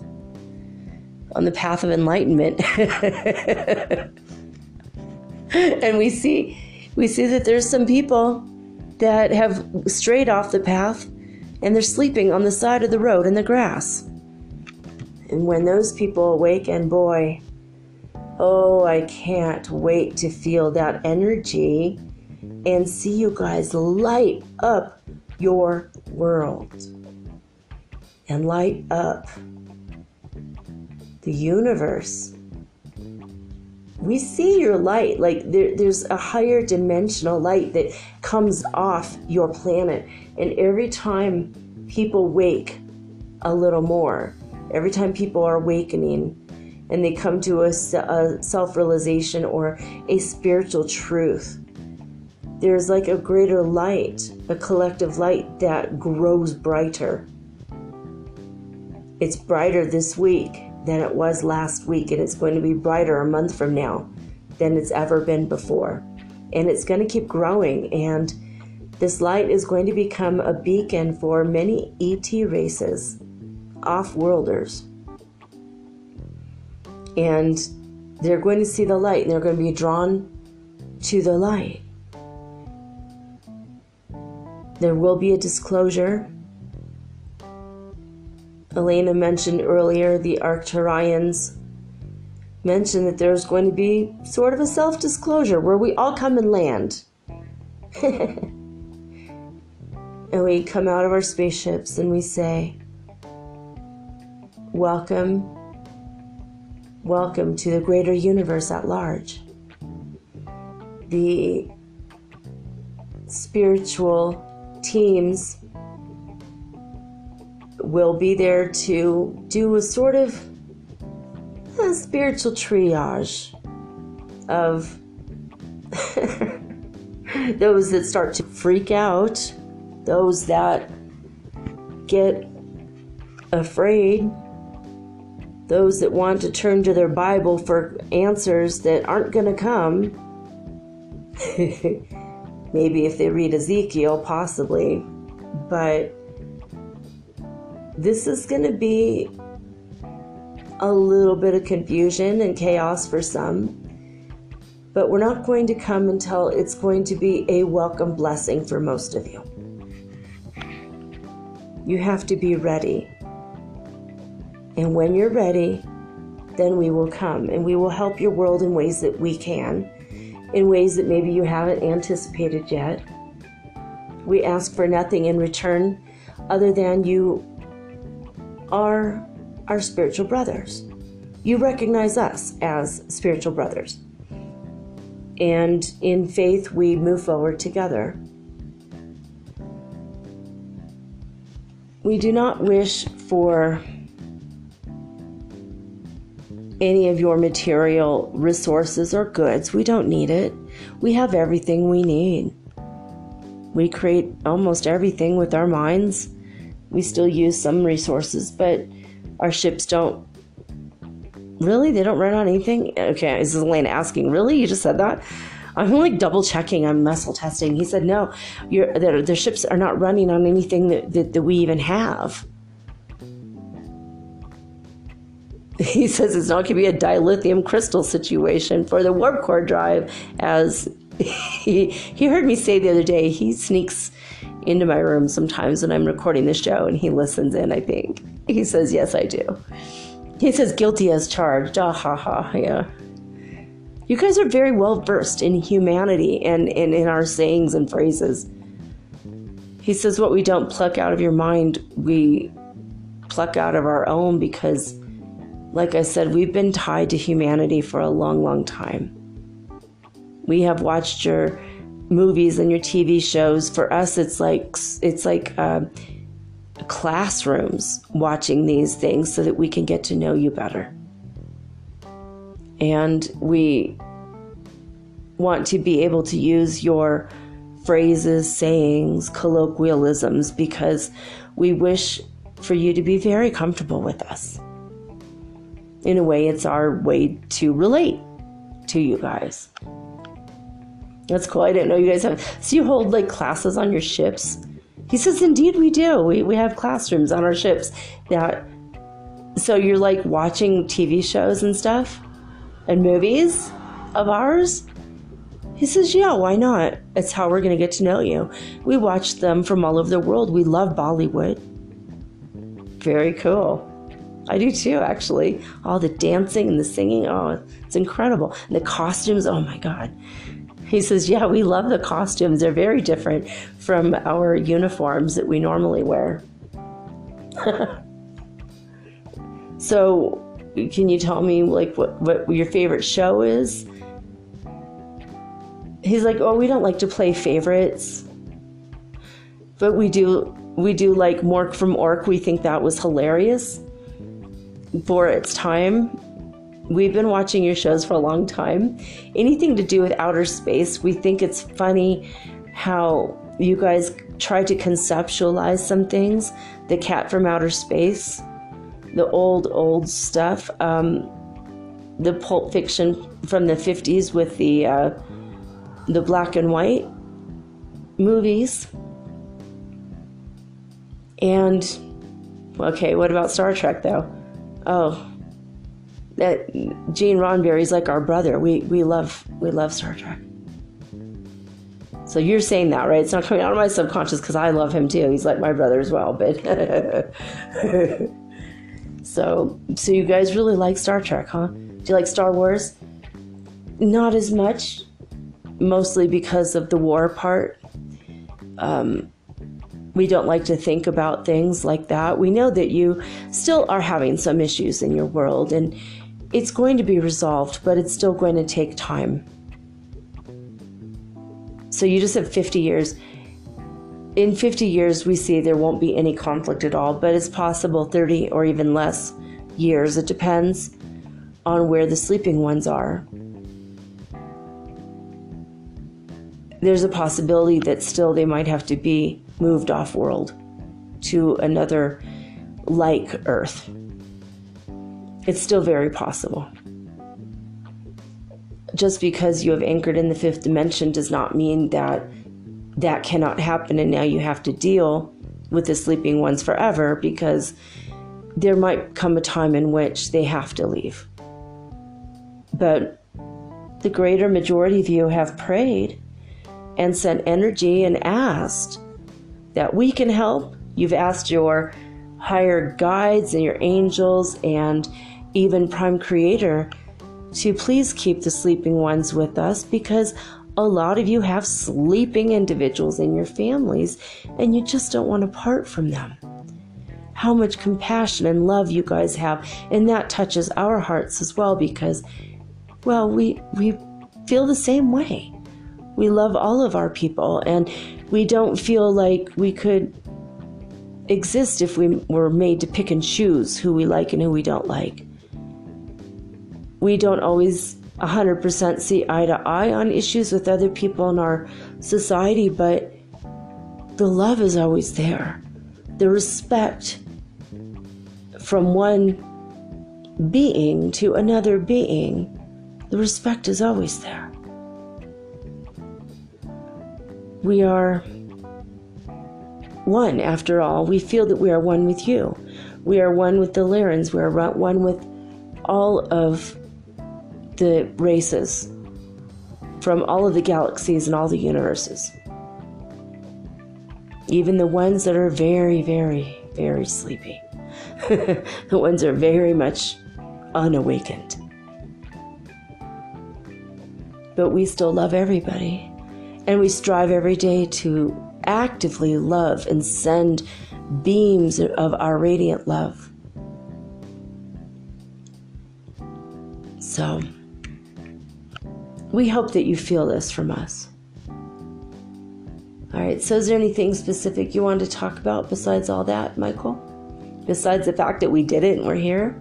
on the path of enlightenment. and we see we see that there's some people that have strayed off the path and they're sleeping on the side of the road in the grass. And when those people awaken, boy, oh, I can't wait to feel that energy and see you guys light up your world and light up the universe. We see your light, like there, there's a higher dimensional light that comes off your planet. And every time people wake a little more, every time people are awakening and they come to a, a self realization or a spiritual truth, there's like a greater light, a collective light that grows brighter. It's brighter this week than it was last week, and it's going to be brighter a month from now than it's ever been before. And it's going to keep growing, and this light is going to become a beacon for many ET races, off worlders. And they're going to see the light, and they're going to be drawn to the light. There will be a disclosure. Elena mentioned earlier the Arcturians mentioned that there's going to be sort of a self disclosure where we all come and land. and we come out of our spaceships and we say, Welcome, welcome to the greater universe at large. The spiritual teams will be there to do a sort of a spiritual triage of those that start to freak out, those that get afraid, those that want to turn to their Bible for answers that aren't going to come. Maybe if they read Ezekiel, possibly. But this is going to be a little bit of confusion and chaos for some. But we're not going to come until it's going to be a welcome blessing for most of you. You have to be ready. And when you're ready, then we will come and we will help your world in ways that we can in ways that maybe you haven't anticipated yet. We ask for nothing in return other than you are our spiritual brothers. You recognize us as spiritual brothers. And in faith, we move forward together. We do not wish for any of your material resources or goods. We don't need it. We have everything we need. We create almost everything with our minds. We still use some resources, but our ships don't. Really? They don't run on anything? Okay, this is Elaine asking. Really? You just said that? I'm like double checking. I'm muscle testing. He said, no, your their, ships are not running on anything that, that, that we even have. He says it's not going to be a dilithium crystal situation for the warp core drive, as he, he heard me say the other day. He sneaks into my room sometimes when I'm recording the show and he listens in, I think. He says, Yes, I do. He says, Guilty as charged. Ah, ha, ha, yeah. You guys are very well versed in humanity and, and in our sayings and phrases. He says, What we don't pluck out of your mind, we pluck out of our own because, like I said, we've been tied to humanity for a long, long time. We have watched your movies and your TV shows. For us, it's like it's like uh, classrooms watching these things so that we can get to know you better. And we want to be able to use your phrases, sayings, colloquialisms because we wish for you to be very comfortable with us. In a way, it's our way to relate to you guys. That's cool. I didn't know you guys have. So you hold like classes on your ships? He says, Indeed, we do. We, we have classrooms on our ships that. So you're like watching TV shows and stuff and movies of ours? He says, Yeah, why not? It's how we're going to get to know you. We watch them from all over the world. We love Bollywood. Very cool. I do too, actually. All the dancing and the singing, oh, it's incredible. And the costumes, oh my God. He says, Yeah, we love the costumes. They're very different from our uniforms that we normally wear. so, can you tell me like what, what your favorite show is? He's like, Oh, we don't like to play favorites. But we do we do like Mork from Ork. We think that was hilarious for its time We've been watching your shows for a long time. Anything to do with outer space, we think it's funny how you guys try to conceptualize some things. The cat from outer space, the old, old stuff, um, the pulp fiction from the 50s with the, uh, the black and white movies. And, okay, what about Star Trek though? Oh, that Gene Roddenberry's like our brother. We we love we love Star Trek. So you're saying that, right? It's not coming out of my subconscious because I love him too. He's like my brother as well. But so so you guys really like Star Trek, huh? Do you like Star Wars? Not as much, mostly because of the war part. Um, we don't like to think about things like that. We know that you still are having some issues in your world, and it's going to be resolved, but it's still going to take time. So you just have 50 years. In 50 years, we see there won't be any conflict at all, but it's possible 30 or even less years. It depends on where the sleeping ones are. There's a possibility that still they might have to be moved off world to another like Earth. It's still very possible. Just because you have anchored in the fifth dimension does not mean that that cannot happen and now you have to deal with the sleeping ones forever because there might come a time in which they have to leave. But the greater majority of you have prayed and sent energy and asked that we can help. You've asked your higher guides and your angels and even Prime Creator, to please keep the sleeping ones with us because a lot of you have sleeping individuals in your families and you just don't want to part from them. How much compassion and love you guys have, and that touches our hearts as well because, well, we, we feel the same way. We love all of our people, and we don't feel like we could exist if we were made to pick and choose who we like and who we don't like we don't always 100% see eye to eye on issues with other people in our society, but the love is always there. The respect from one being to another being, the respect is always there. We are one, after all. We feel that we are one with you. We are one with the Lyrans. We are one with all of the races from all of the galaxies and all the universes. Even the ones that are very, very, very sleepy. the ones that are very much unawakened. But we still love everybody. And we strive every day to actively love and send beams of our radiant love. So, we hope that you feel this from us. All right, so is there anything specific you wanted to talk about besides all that, Michael? Besides the fact that we did it and we're here?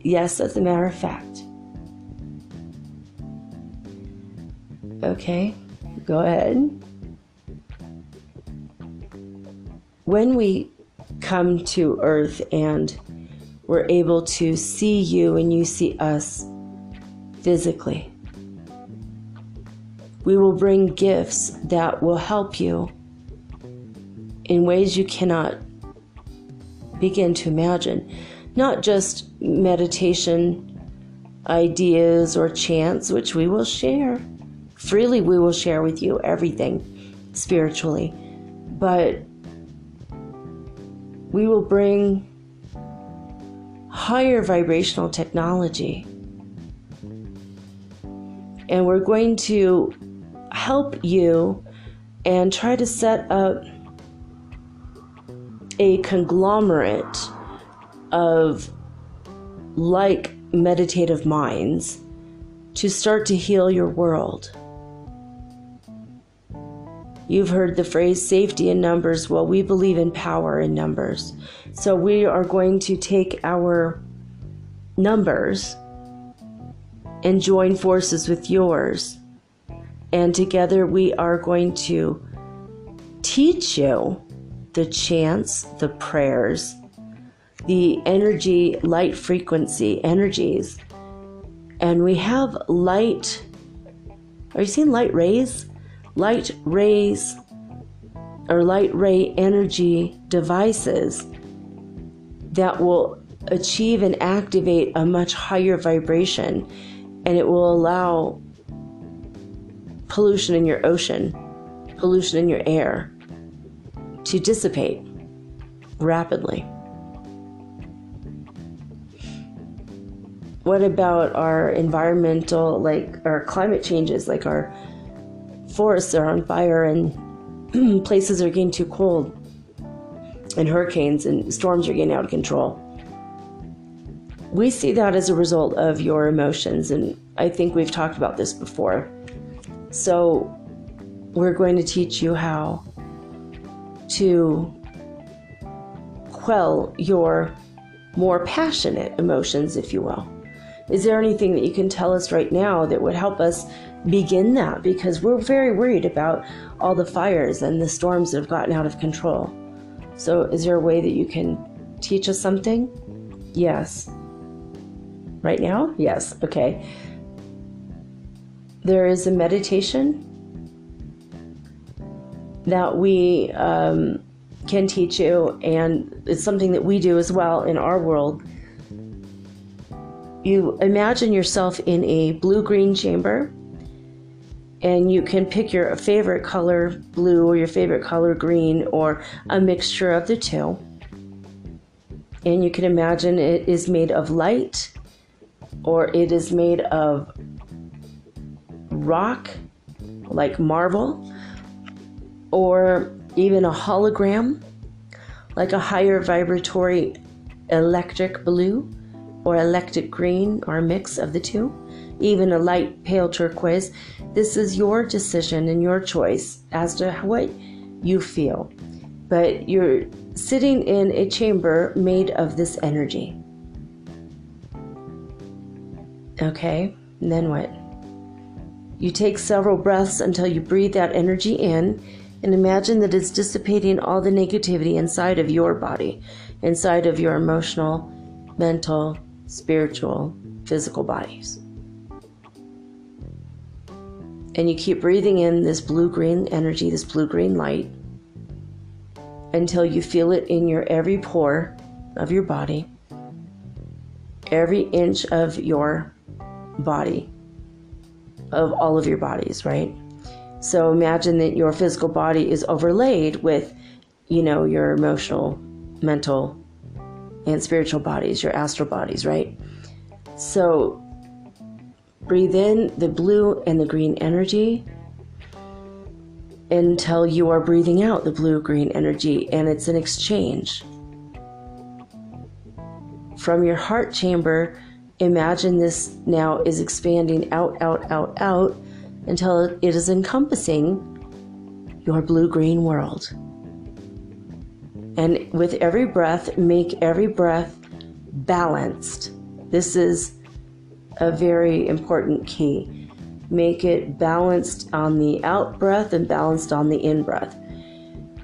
Yes, as a matter of fact. Okay, go ahead. When we come to Earth and we're able to see you and you see us physically, we will bring gifts that will help you in ways you cannot begin to imagine not just meditation ideas or chants, which we will share. Freely, we will share with you everything spiritually, but we will bring higher vibrational technology. And we're going to help you and try to set up a conglomerate of like meditative minds to start to heal your world. You've heard the phrase safety in numbers. Well, we believe in power in numbers. So we are going to take our numbers and join forces with yours. And together we are going to teach you the chants, the prayers, the energy, light frequency energies. And we have light. Are you seeing light rays? Light rays or light ray energy devices that will achieve and activate a much higher vibration and it will allow pollution in your ocean, pollution in your air to dissipate rapidly. what about our environmental like our climate changes like our forests are on fire and places are getting too cold and hurricanes and storms are getting out of control. We see that as a result of your emotions and i think we've talked about this before. So we're going to teach you how to quell your more passionate emotions if you will. Is there anything that you can tell us right now that would help us begin that? Because we're very worried about all the fires and the storms that have gotten out of control. So, is there a way that you can teach us something? Yes. Right now? Yes. Okay. There is a meditation that we um, can teach you, and it's something that we do as well in our world you imagine yourself in a blue green chamber and you can pick your favorite color blue or your favorite color green or a mixture of the two. And you can imagine it is made of light or it is made of rock like marble or even a hologram like a higher vibratory electric blue or electric green or a mix of the two, even a light pale turquoise. This is your decision and your choice as to what you feel. But you're sitting in a chamber made of this energy. Okay, and then what? You take several breaths until you breathe that energy in And imagine that it's dissipating all the negativity inside of your body, inside of your emotional, mental, spiritual, physical bodies. And you keep breathing in this blue green energy, this blue green light, until you feel it in your every pore of your body, every inch of your body, of all of your bodies, right? So imagine that your physical body is overlaid with, you know, your emotional, mental, and spiritual bodies, your astral bodies, right? So breathe in the blue and the green energy until you are breathing out the blue green energy, and it's an exchange. From your heart chamber, imagine this now is expanding out, out, out, out until it is encompassing your blue green world. And with every breath, make every breath balanced. This is a very important key. Make it balanced on the out breath and balanced on the in breath.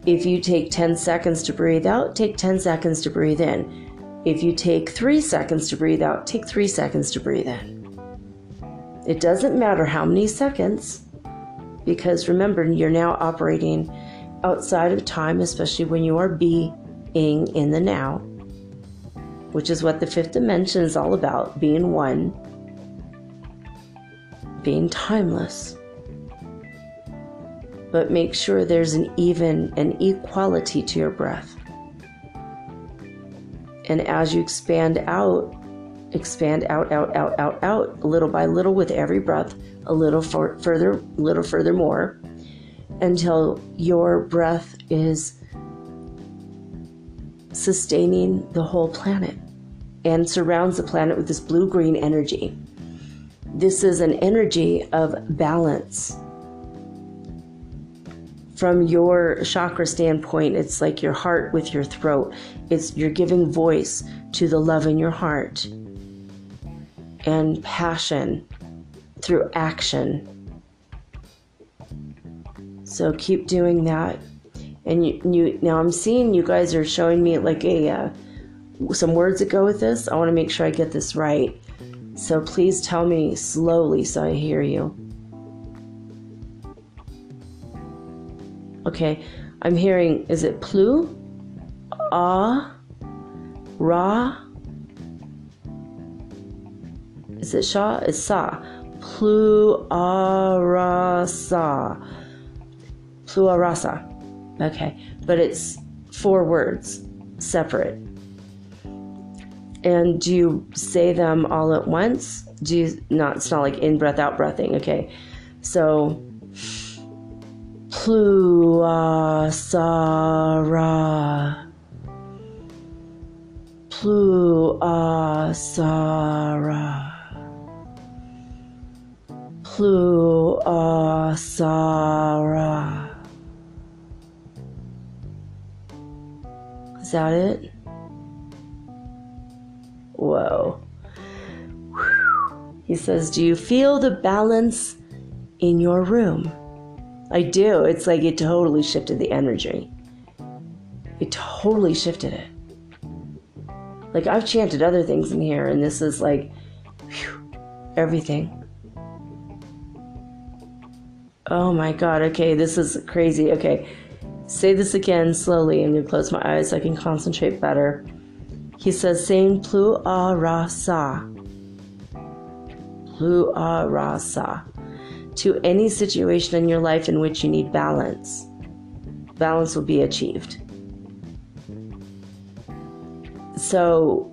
If you take 10 seconds to breathe out, take 10 seconds to breathe in. If you take three seconds to breathe out, take three seconds to breathe in. It doesn't matter how many seconds, because remember, you're now operating outside of time, especially when you are being in the now, which is what the fifth dimension is all about being one, being timeless. But make sure there's an even and equality to your breath. And as you expand out, expand out, out, out, out, out, little by little with every breath, a little for, further, little further more, until your breath is sustaining the whole planet and surrounds the planet with this blue green energy. This is an energy of balance. From your chakra standpoint, it's like your heart with your throat. It's you're giving voice to the love in your heart and passion through action. So keep doing that. And you, you now I'm seeing you guys are showing me like a uh, some words that go with this. I want to make sure I get this right. So please tell me slowly so I hear you. Okay, I'm hearing is it plu? Ah, ra, is it Sha? It's Sa. Pluarasa. Pluarasa. Okay. But it's four words separate. And do you say them all at once? Do you not it's not like in breath out breathing, okay. So Pluasara. Pluasara. Pluasara. Is that it? Whoa. He says, Do you feel the balance in your room? I do. It's like it totally shifted the energy. It totally shifted it. Like I've chanted other things in here, and this is like whew, everything. Oh my god, okay, this is crazy. Okay, say this again slowly. I'm gonna close my eyes so I can concentrate better. He says, saying plu a ra sa. Plu a ra sa. To any situation in your life in which you need balance, balance will be achieved. So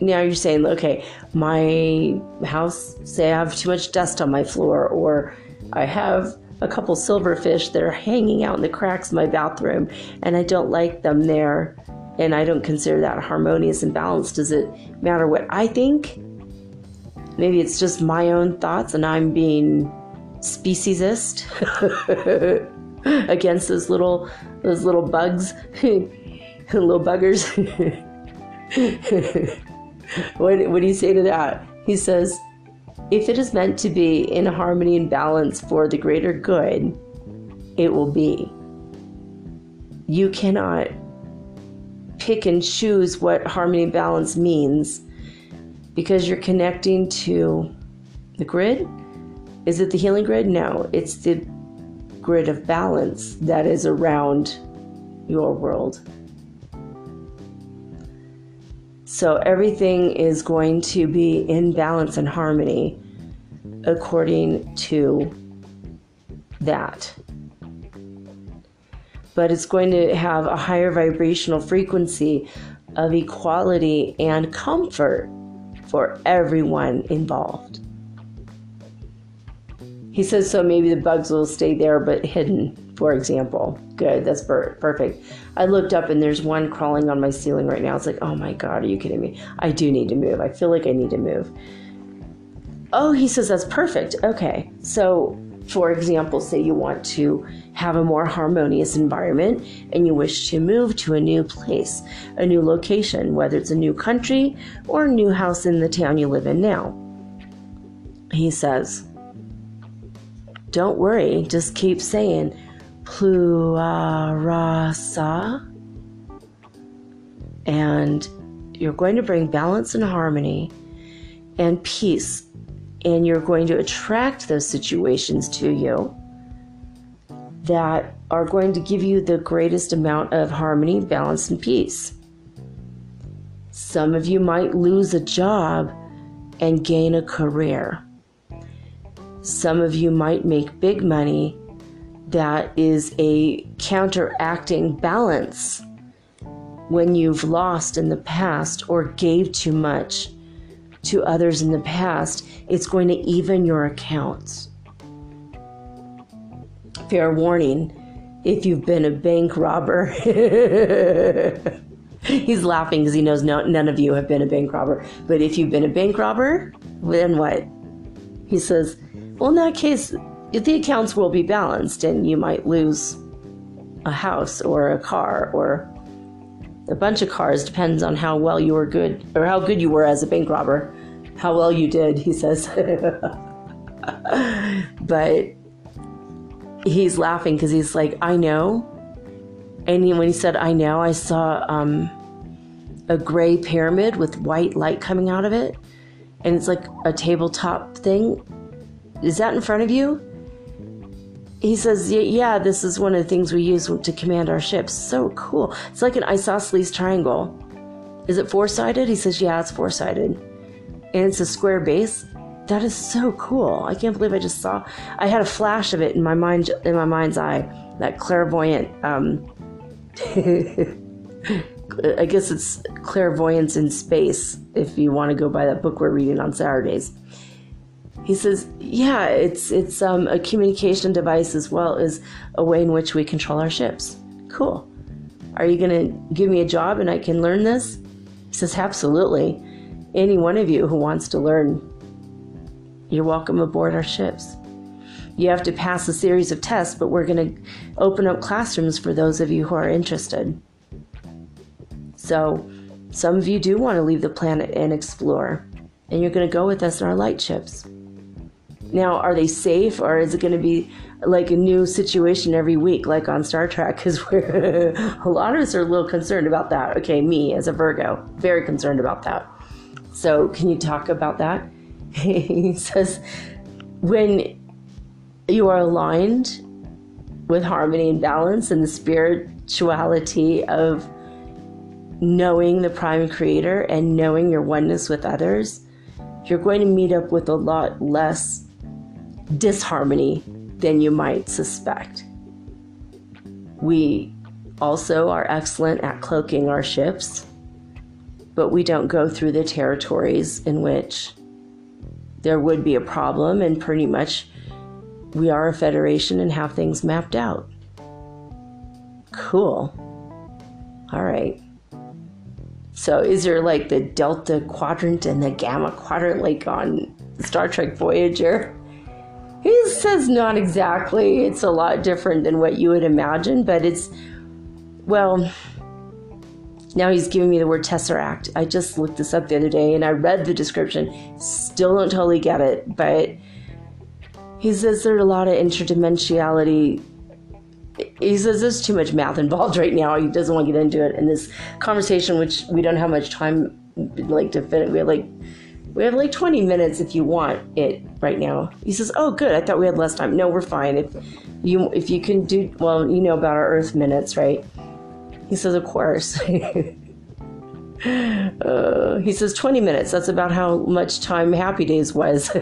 now you're saying, okay, my house, say I have too much dust on my floor, or I have a couple silverfish that are hanging out in the cracks of my bathroom, and I don't like them there, and I don't consider that harmonious and balanced. Does it matter what I think? Maybe it's just my own thoughts, and I'm being speciesist against those little those little bugs, little buggers. what, what do you say to that? He says, if it is meant to be in harmony and balance for the greater good, it will be. You cannot pick and choose what harmony balance means because you're connecting to the grid. Is it the healing grid? No, it's the grid of balance that is around your world. So everything is going to be in balance and harmony according to that. But it's going to have a higher vibrational frequency of equality and comfort for everyone involved. He says so maybe the bugs will stay there but hidden, for example. Good, that's per- perfect. I looked up and there's one crawling on my ceiling right now. It's like, oh my God, are you kidding me? I do need to move. I feel like I need to move. Oh, he says that's perfect. Okay. So, for example, say you want to have a more harmonious environment and you wish to move to a new place, a new location, whether it's a new country or a new house in the town you live in now. He says, don't worry, just keep saying Pluarasa. And you're going to bring balance and harmony and peace and you're going to attract those situations to you that are going to give you the greatest amount of harmony, balance, and peace. Some of you might lose a job and gain a career. Some of you might make big money that is a counteracting balance when you've lost in the past or gave too much to others in the past, it's going to even your accounts. Fair warning if you've been a bank robber. He's laughing because he knows no, none of you have been a bank robber. But if you've been a bank robber, then what? He says, well, in that case, the accounts will be balanced and you might lose a house or a car or a bunch of cars depends on how well you were good or how good you were as a bank robber. How well you did he says. But he's laughing because he's like i know. And when he said i know i saw um, a gray pyramid with white light coming out of it. And it's like a tabletop thing. Is that in front of you he says, Yeah, this is one of the things we use to command our ships. So cool. It's like an isosceles triangle. Is it four sided? He says, Yeah, it's four sided. And it's a square base. That is so cool. I can't believe I just saw. I had a flash of it in my mind, in my mind's eye. That clairvoyant. Um, I guess it's clairvoyance in space. If you want to go by that book we're reading on Saturdays he says, yeah, it's it's um, a communication device as well as a way in which we control our ships. Cool. Are you going to give me a job and I can learn this? He says, absolutely. Any one of you who wants to learn, you're welcome aboard our ships. You have to pass a series of tests, but we're going to open up classrooms for those of you who are interested. So, some of you do want to leave the planet and explore, and you're going to go with us in our light ships. Now, are they safe or is it going to be like a new situation every week, like on Star Trek? Because a lot of us are a little concerned about that. Okay, me as a Virgo, very concerned about that. So, can you talk about that? he says, when you are aligned with harmony and balance and the spirituality of knowing the prime creator and knowing your oneness with others, you're going to meet up with a lot less disharmony than you might suspect. We also are excellent at cloaking our ships, but we don't go through the territories in which there would be a problem, and pretty much we are a federation and have things mapped out. Cool. All right. So, is there like the Delta quadrant and the Gamma quadrant like on Star Trek Voyager? He says not exactly. It's a lot different than what you would imagine, but it's, well, now he's giving me the word tesseract. I just looked this up the other day and I read the description. Still don't totally get it, but he says there's a lot of interdimensionality he says there's too much math involved right now. He doesn't want to get into it in this conversation, which we don't have much time like to fit. We have like we have like 20 minutes if you want it right now. He says, "Oh, good. I thought we had less time. No, we're fine. If you if you can do well, you know about our Earth minutes, right?" He says, "Of course." uh, he says 20 minutes. That's about how much time Happy Days was.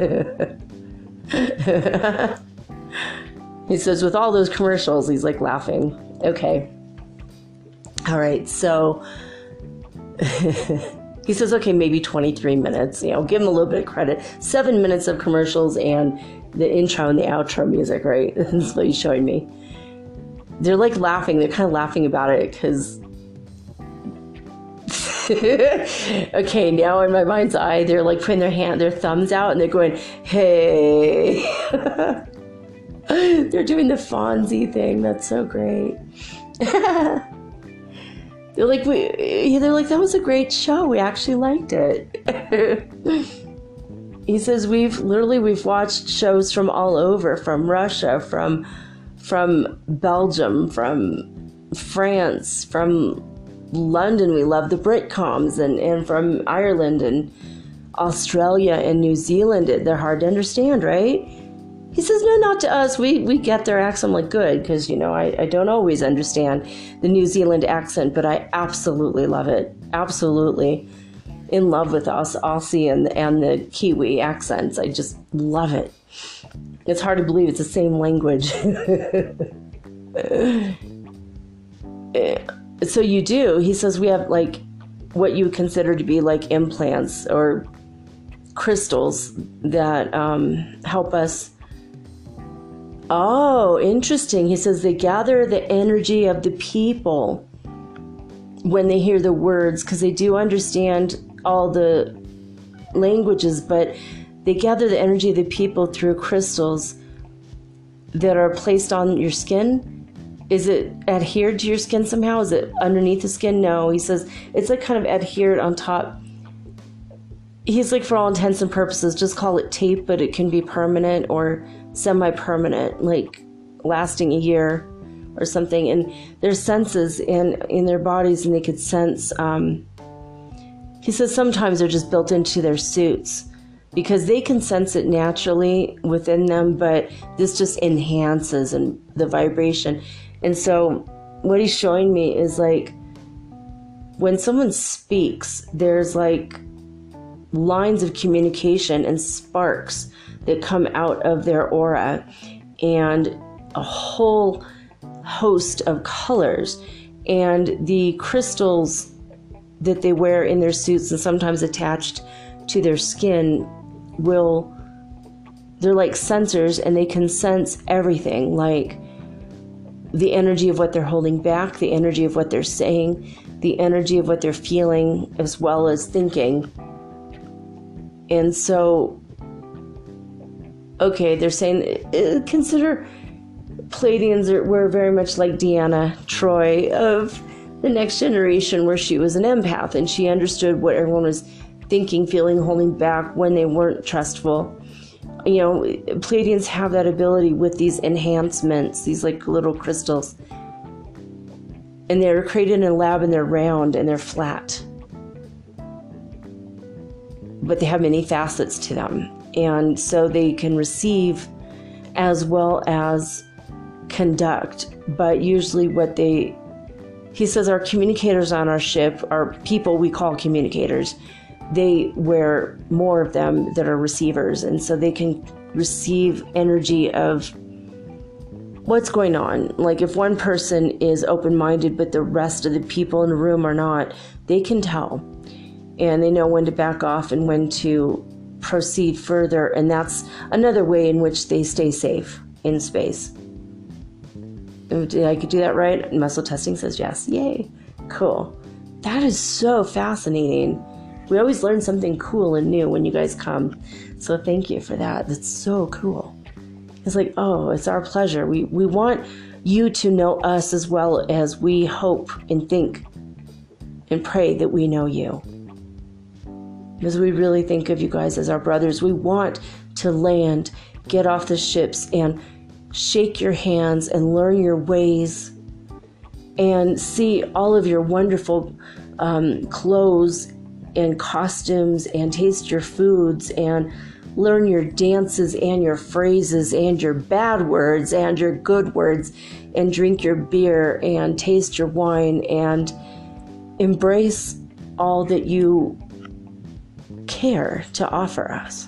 he says, with all those commercials, he's like laughing. Okay. All right. So he says, okay, maybe 23 minutes. You know, give him a little bit of credit. Seven minutes of commercials and the intro and the outro music, right? That's what he's showing me. They're like laughing. They're kind of laughing about it because. okay, now in my mind's eye, they're like putting their hand, their thumbs out, and they're going, "Hey." They're doing the Fonzie thing. That's so great. They're like, we, they're like, that was a great show. We actually liked it. he says we've literally we've watched shows from all over, from Russia, from from Belgium, from France, from London. We love the Britcoms, and and from Ireland and Australia and New Zealand. They're hard to understand, right? He says, no, not to us. We, we get their accent. Like, good, because, you know, I, I don't always understand the New Zealand accent, but I absolutely love it. Absolutely. In love with us, Aussie and, and the Kiwi accents. I just love it. It's hard to believe it's the same language. so you do. He says, we have like what you consider to be like implants or crystals that um, help us Oh, interesting. He says they gather the energy of the people when they hear the words because they do understand all the languages, but they gather the energy of the people through crystals that are placed on your skin. Is it adhered to your skin somehow? Is it underneath the skin? No. He says it's like kind of adhered on top. He's like, for all intents and purposes, just call it tape, but it can be permanent or semi permanent, like lasting a year or something. And their senses in, in their bodies, and they could sense. Um, he says sometimes they're just built into their suits because they can sense it naturally within them, but this just enhances and the vibration. And so, what he's showing me is like when someone speaks, there's like lines of communication and sparks that come out of their aura and a whole host of colors. And the crystals that they wear in their suits and sometimes attached to their skin will, they're like sensors and they can sense everything like the energy of what they're holding back, the energy of what they're saying, the energy of what they're feeling, as well as thinking. And so okay, they're saying uh, consider Pleiadians are, were very much like Deanna Troi of the next generation, where she was an empath and she understood what everyone was thinking, feeling, holding back when they weren't trustful. You know, Pleiadians have that ability with these enhancements, these like little crystals. And they're created in a lab and they're round and they're flat. But they have many facets to them and so they can receive as well as conduct. But usually, what they he says our communicators on our ship are people we call communicators. They wear more of them that are receivers, and so they can receive energy of what's going on. Like if one person is open minded, but the rest of the people in the room are not, they can tell. And they know when to back off and when to proceed further, and that's another way in which they stay safe in space. Did I could do that right? Muscle testing says yes. Yay. Cool. That is so fascinating. We always learn something cool and new when you guys come. So thank you for that. That's so cool. It's like, oh, it's our pleasure. We we want you to know us as well as we hope and think and pray that we know you because we really think of you guys as our brothers. We want to land, get off the ships, and shake your hands and learn your ways and see all of your wonderful um, clothes and costumes and taste your foods and learn your dances and your phrases and your bad words and your good words and drink your beer and taste your wine and embrace all that you care to offer us.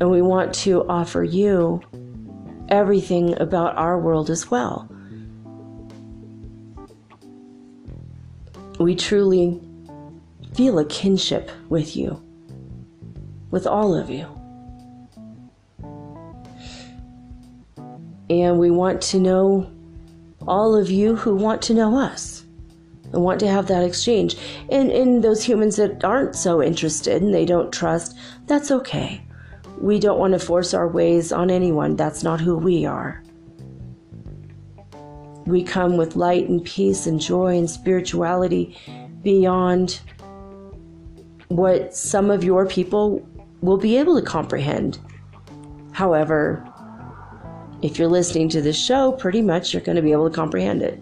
And we want to offer you everything about our world as well. We truly feel a kinship with you, with all of you. And we want to know all of you who want to know us and want to have that exchange. And in those humans that aren't so interested and they don't trust, that's okay. We don't want to force our ways on anyone. That's not who we are. We come with light and peace and joy and spirituality beyond what some of your people will be able to comprehend. However, if you're listening to this show, pretty much you're going to be able to comprehend it.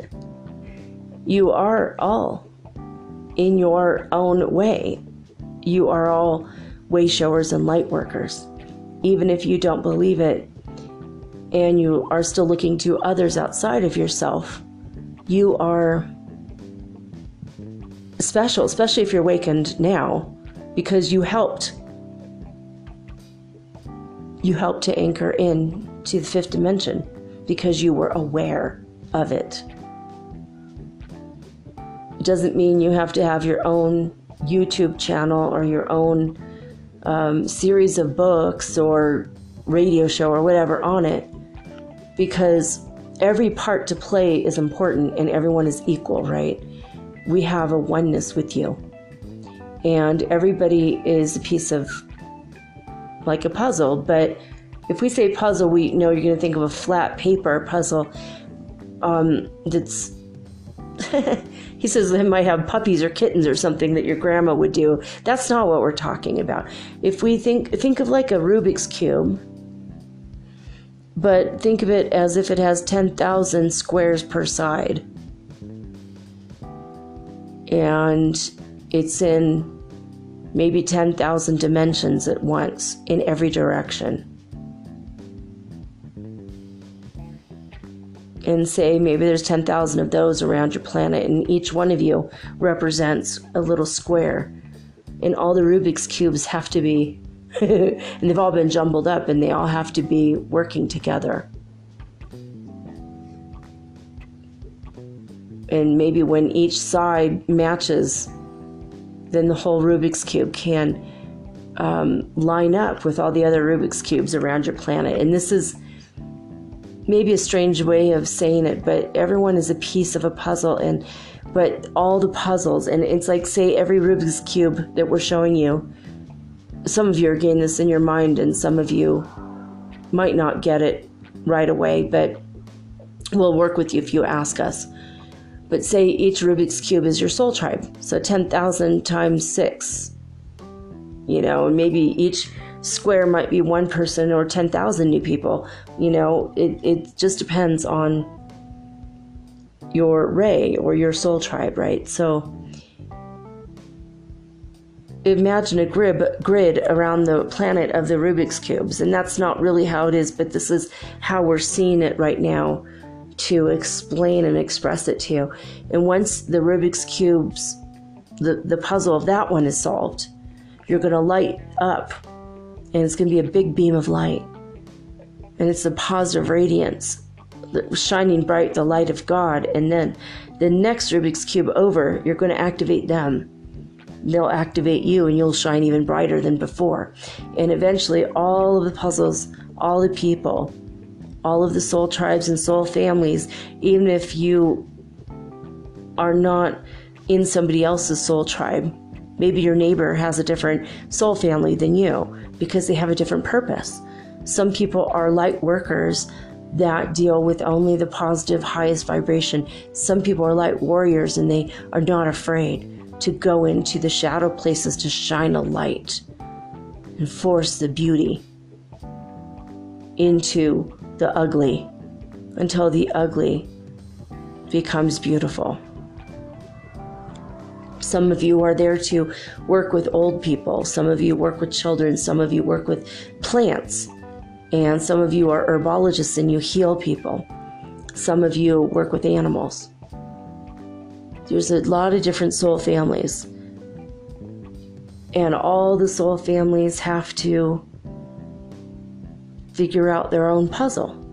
you are all in your own way. You are all way showers and light workers. Even if you don't believe it and you are still looking to others outside of yourself, you are special, especially if you're awakened now, because you helped. You helped to anchor in to the fifth dimension because you were aware of it. Doesn't mean you have to have your own YouTube channel or your own um, series of books or radio show or whatever on it because every part to play is important and everyone is equal, right? We have a oneness with you. And everybody is a piece of like a puzzle, but if we say puzzle, we know you're going to think of a flat paper puzzle um, that's he says they might have puppies or kittens or something that your grandma would do. That's not what we're talking about. If we think think of like a Rubik's cube, but think of it as if it has 10,000 squares per side. And it's in maybe 10,000 dimensions at once in every direction. And say maybe there's 10,000 of those around your planet, and each one of you represents a little square. And all the Rubik's Cubes have to be, and they've all been jumbled up, and they all have to be working together. And maybe when each side matches, then the whole Rubik's Cube can um, line up with all the other Rubik's Cubes around your planet. And this is maybe a strange way of saying it, but everyone is a piece of a puzzle and but all the puzzles and it's like say every Rubik's cube that we're showing you. Some of you are getting this in your mind and some of you might not get it right away, but we'll work with you if you ask us. But say each Rubik's cube is your soul tribe. So 10,000 times 6. You know, and maybe each square might be one person or 10,000 new people. You know, it, it just depends on your ray or your soul tribe, right? So imagine a grid, grid around the planet of the Rubik's Cubes. And that's not really how it is, but this is how we're seeing it right now to explain and express it to you. And once the Rubik's Cubes, the, the puzzle of that one is solved, you're going to light up and it's going to be a big beam of light. And it's the positive radiance shining bright, the light of God. And then the next Rubik's Cube over, you're going to activate them. They'll activate you, and you'll shine even brighter than before. And eventually, all of the puzzles, all the people, all of the soul tribes and soul families, even if you are not in somebody else's soul tribe, maybe your neighbor has a different soul family than you because they have a different purpose. Some people are light workers that deal with only the positive, highest vibration. Some people are light warriors and they are not afraid to go into the shadow places to shine a light and force the beauty into the ugly until the ugly becomes beautiful. Some of you are there to work with old people. Some of you work with children. Some of you work with plants. And some of you are herbologists and you heal people. Some of you work with animals. There's a lot of different soul families. And all the soul families have to figure out their own puzzle.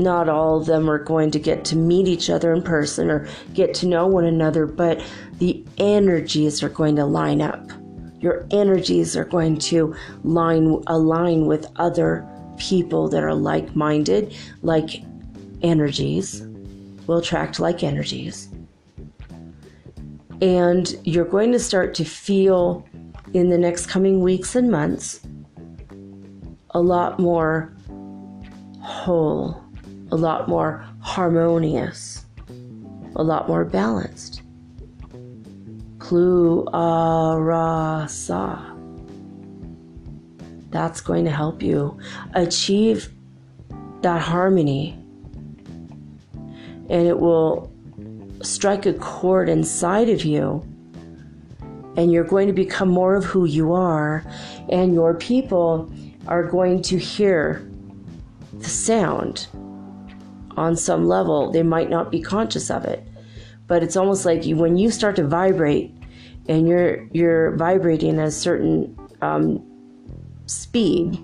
Not all of them are going to get to meet each other in person or get to know one another, but the energies are going to line up. Your energies are going to line align with other people that are like-minded, like energies will attract like energies. And you're going to start to feel in the next coming weeks and months a lot more whole a lot more harmonious, a lot more balanced. Plu Ara Sa. That's going to help you achieve that harmony. And it will strike a chord inside of you. And you're going to become more of who you are. And your people are going to hear the sound on some level, they might not be conscious of it. But it's almost like you, when you start to vibrate and you're, you're vibrating at a certain um, speed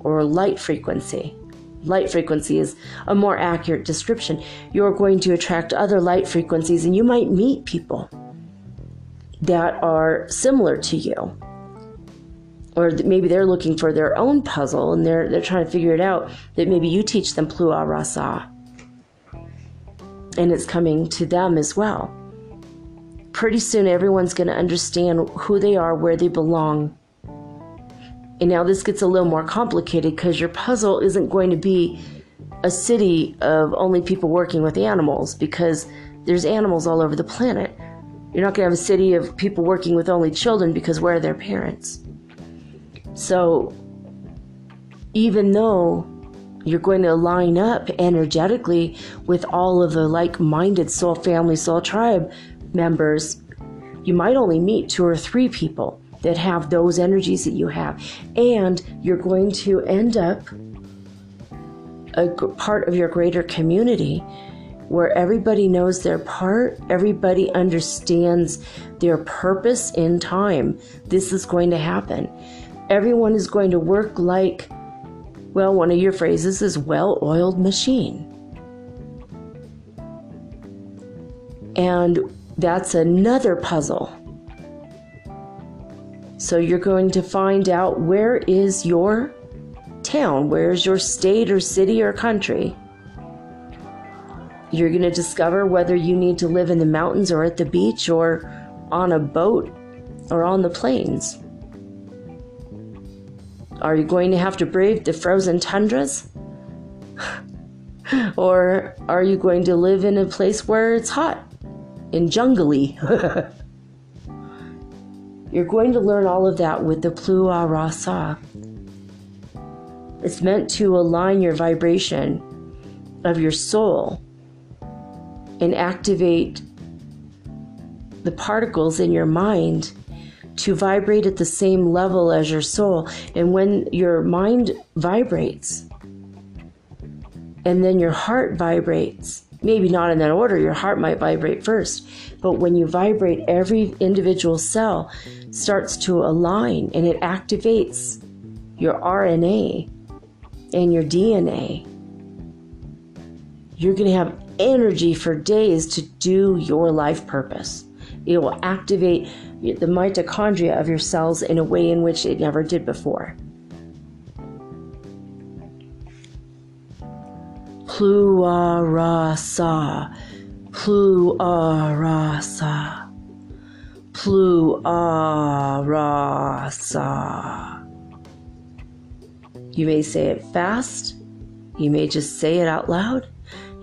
or light frequency, light frequency is a more accurate description. You're going to attract other light frequencies, and you might meet people that are similar to you. Or maybe they're looking for their own puzzle and they're, they're trying to figure it out. That maybe you teach them Plua Rasa and it's coming to them as well. Pretty soon, everyone's going to understand who they are, where they belong. And now this gets a little more complicated because your puzzle isn't going to be a city of only people working with animals because there's animals all over the planet. You're not going to have a city of people working with only children because where are their parents? So, even though you're going to line up energetically with all of the like minded soul family, soul tribe members. You might only meet two or three people that have those energies that you have. And you're going to end up a part of your greater community where everybody knows their part, everybody understands their purpose in time. This is going to happen. Everyone is going to work like well, one of your phrases is well oiled machine. And that's another puzzle. So you're going to find out where is your town, where is your state or city or country. You're going to discover whether you need to live in the mountains or at the beach or on a boat or on the plains. Are you going to have to brave the frozen tundras? or are you going to live in a place where it's hot and jungly? You're going to learn all of that with the Plua Rasa. It's meant to align your vibration of your soul and activate the particles in your mind to vibrate at the same level as your soul. And when your mind vibrates, and then your heart vibrates, maybe not in that order, your heart might vibrate first, but when you vibrate, every individual cell starts to align and it activates your RNA and your DNA. You're going to have energy for days to do your life purpose. It will activate the mitochondria of your cells in a way in which it never did before. Pluarasa, pluarasa, pluarasa. You may say it fast. You may just say it out loud.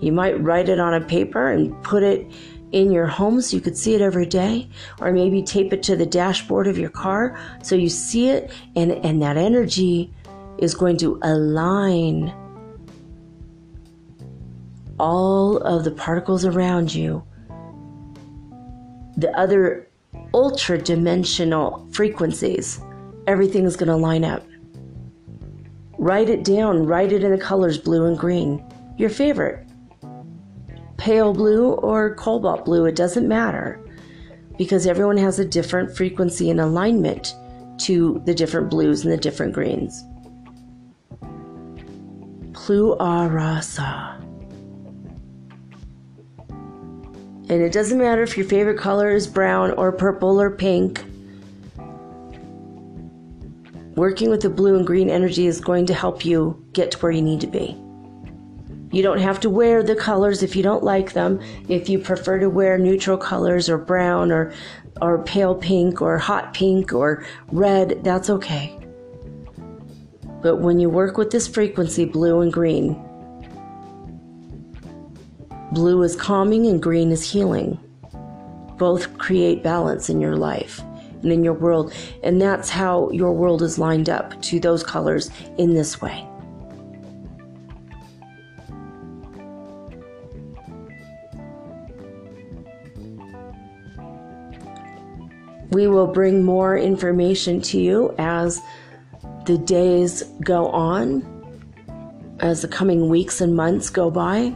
You might write it on a paper and put it in your home so you could see it every day, or maybe tape it to the dashboard of your car so you see it, and, and that energy is going to align all of the particles around you, the other ultra dimensional frequencies, everything is going to line up. Write it down, write it in the colors blue and green, your favorite pale blue or cobalt blue, it doesn't matter because everyone has a different frequency and alignment to the different blues and the different greens. Pluarasa. And it doesn't matter if your favorite color is brown or purple or pink. Working with the blue and green energy is going to help you get to where you need to be. You don't have to wear the colors if you don't like them. If you prefer to wear neutral colors or brown or or pale pink or hot pink or red, that's okay. But when you work with this frequency, blue and green, blue is calming and green is healing. Both create balance in your life and in your world. And that's how your world is lined up to those colors in this way. We will bring more information to you as the days go on, as the coming weeks and months go by.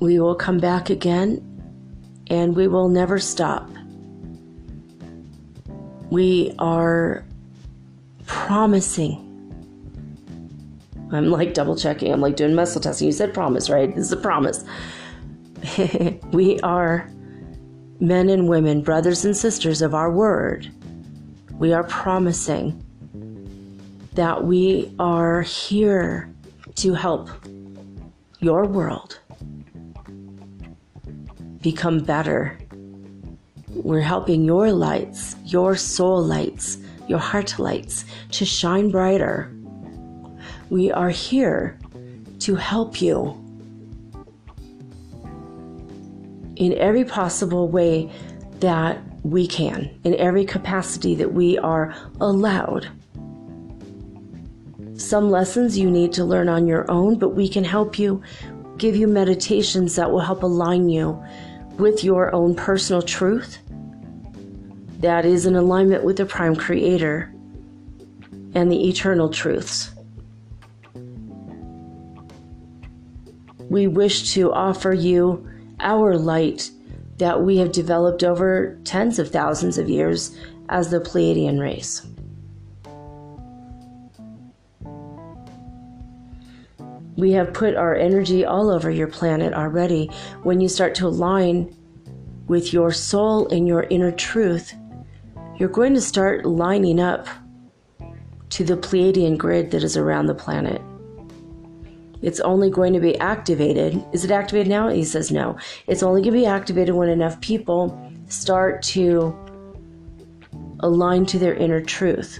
We will come back again and we will never stop. We are promising. I'm like double checking. I'm like doing muscle testing. You said promise, right? This is a promise. we are men and women, brothers and sisters of our word, we are promising that we are here to help your world become better. We're helping your lights, your soul lights, your heart lights to shine brighter. We are here to help you in every possible way that we can, in every capacity that we are allowed. Some lessons you need to learn on your own, but we can help you, give you meditations that will help align you with your own personal truth that is in alignment with the Prime Creator and the eternal truths. We wish to offer you our light that we have developed over tens of thousands of years as the Pleiadian race. We have put our energy all over your planet already. When you start to align with your soul and your inner truth, you're going to start lining up to the Pleiadian grid that is around the planet it's only going to be activated. Is it activated now? He says no. It's only going to be activated when enough people start to align to their inner truth.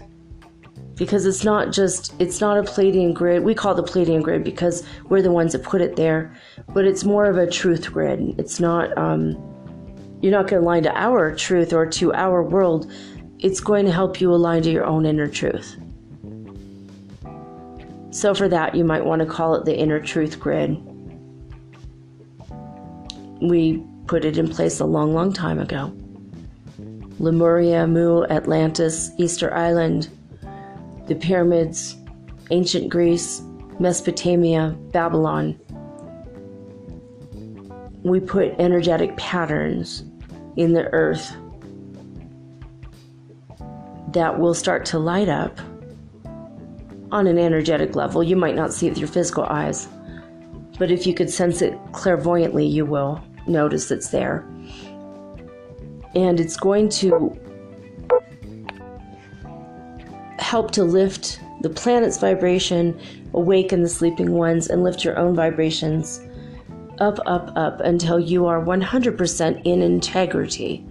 Because it's not just, it's not a Pleiadian grid. We call it the Pleiadian grid because we're the ones that put it there, but it's more of a truth grid. It's not, um, you're not going to align to our truth or to our world. It's going to help you align to your own inner truth. So, for that, you might want to call it the inner truth grid. We put it in place a long, long time ago. Lemuria, Mu, Atlantis, Easter Island, the pyramids, ancient Greece, Mesopotamia, Babylon. We put energetic patterns in the earth that will start to light up on an energetic level. You might not see it with your physical eyes, but if you could sense it clairvoyantly, you will notice it's there. And it's going to help to lift the planet's vibration, awaken the sleeping ones, and lift your own vibrations up, up, up until you are 100% in integrity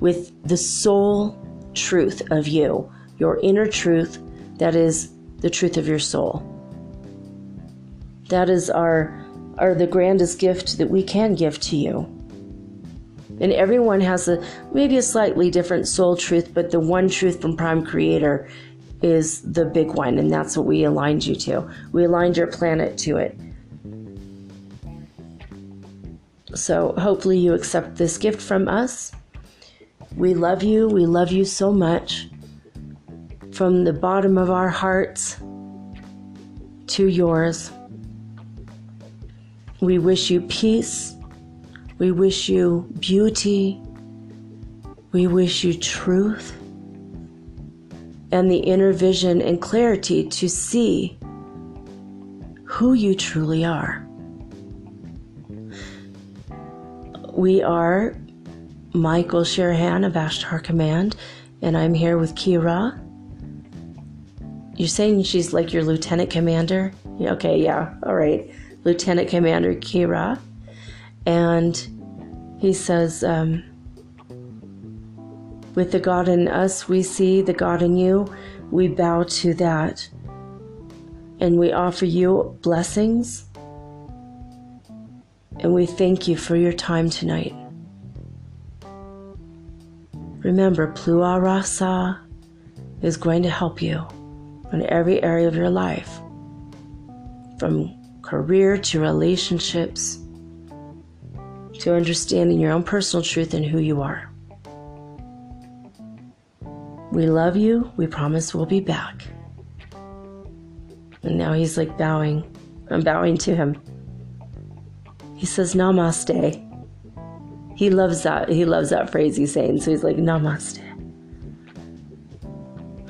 with the soul truth of you, your inner truth that is the truth of your soul. That is our are the grandest gift that we can give to you. And everyone has a maybe a slightly different soul truth, but the one truth from Prime Creator is the big one, and that's what we aligned you to. We aligned your planet to it. So hopefully you accept this gift from us. We love you. We love you so much. From the bottom of our hearts to yours. We wish you peace. We wish you beauty. We wish you truth and the inner vision and clarity to see who you truly are. We are Michael Sherahan of Ashtar Command, and I'm here with Kira. You're saying she's like your lieutenant commander? Okay, yeah, all right. Lieutenant Commander Kira. And he says, um, with the God in us, we see the God in you. We bow to that. And we offer you blessings. And we thank you for your time tonight. Remember, Plua Rasa is going to help you in every area of your life, from career to relationships to understanding your own personal truth and who you are. We love you. We promise we'll be back. And now he's like bowing. I'm bowing to him. He says, Namaste. He loves that. He loves that phrase he's saying. So he's like, Namaste.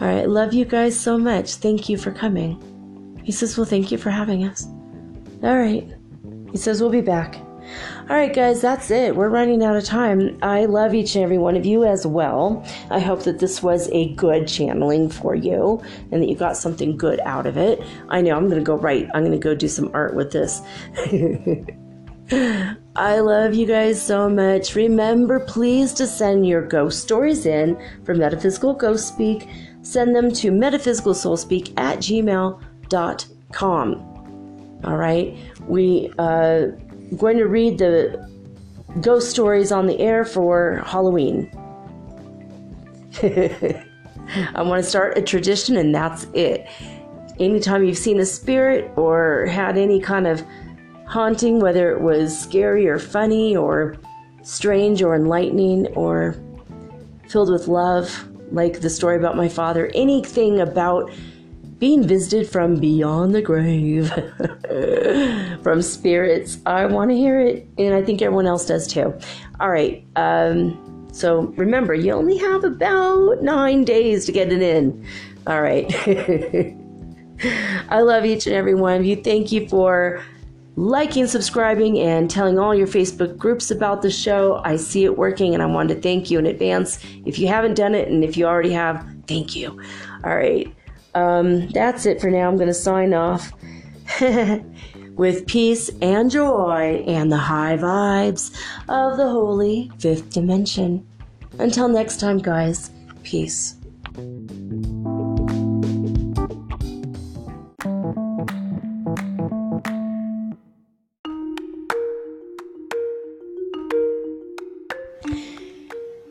All right. Love you guys so much. Thank you for coming. He says, Well, thank you for having us. All right. He says, We'll be back. All right, guys, that's it. We're running out of time. I love each and every one of you as well. I hope that this was a good channeling for you and that you got something good out of it. I know I'm going to go right. I'm going to go do some art with this. I love you guys so much. Remember, please, to send your ghost stories in for Metaphysical Ghost Speak. Send them to metaphysicalsoulspeak at gmail.com. All right. We, uh, going to read the ghost stories on the air for Halloween. I want to start a tradition, and that's it. Anytime you've seen a spirit or had any kind of haunting, whether it was scary or funny or strange or enlightening or filled with love, like the story about my father, anything about being visited from beyond the grave, from spirits. I want to hear it, and I think everyone else does too. All right. Um, so remember, you only have about nine days to get it in. All right. I love each and every one of you. Thank you for liking, subscribing, and telling all your Facebook groups about the show. I see it working, and I want to thank you in advance. If you haven't done it, and if you already have, thank you. All right. Um, that's it for now. I'm going to sign off with peace and joy and the high vibes of the holy fifth dimension. Until next time, guys, peace.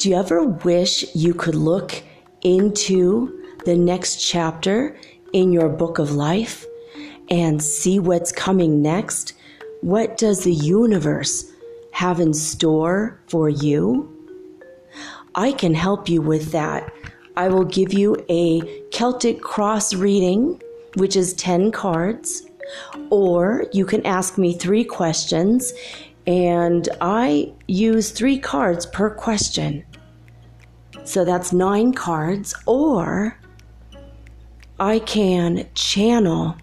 Do you ever wish you could look into the next chapter in your book of life and see what's coming next? What does the universe have in store for you? I can help you with that. I will give you a Celtic cross reading, which is 10 cards, or you can ask me three questions, and I use three cards per question. So that's nine cards, or I can channel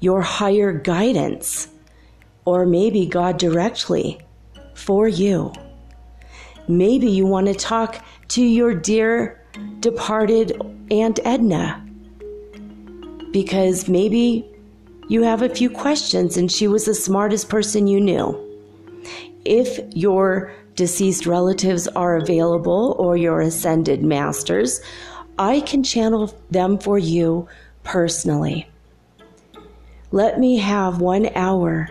your higher guidance or maybe God directly for you. Maybe you want to talk to your dear departed Aunt Edna because maybe you have a few questions and she was the smartest person you knew. If your deceased relatives are available or your ascended masters, I can channel them for you personally. Let me have one hour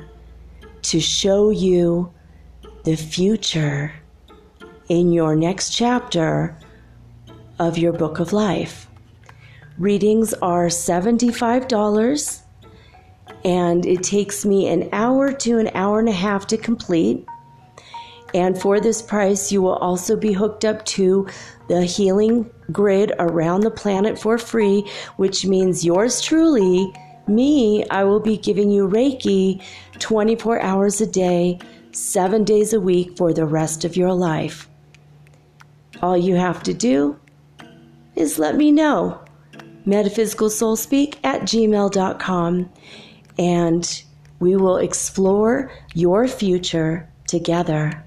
to show you the future in your next chapter of your book of life. Readings are $75 and it takes me an hour to an hour and a half to complete. And for this price, you will also be hooked up to the healing grid around the planet for free, which means yours truly, me, I will be giving you Reiki 24 hours a day, seven days a week for the rest of your life. All you have to do is let me know. MetaphysicalSoulSpeak at gmail.com and we will explore your future together.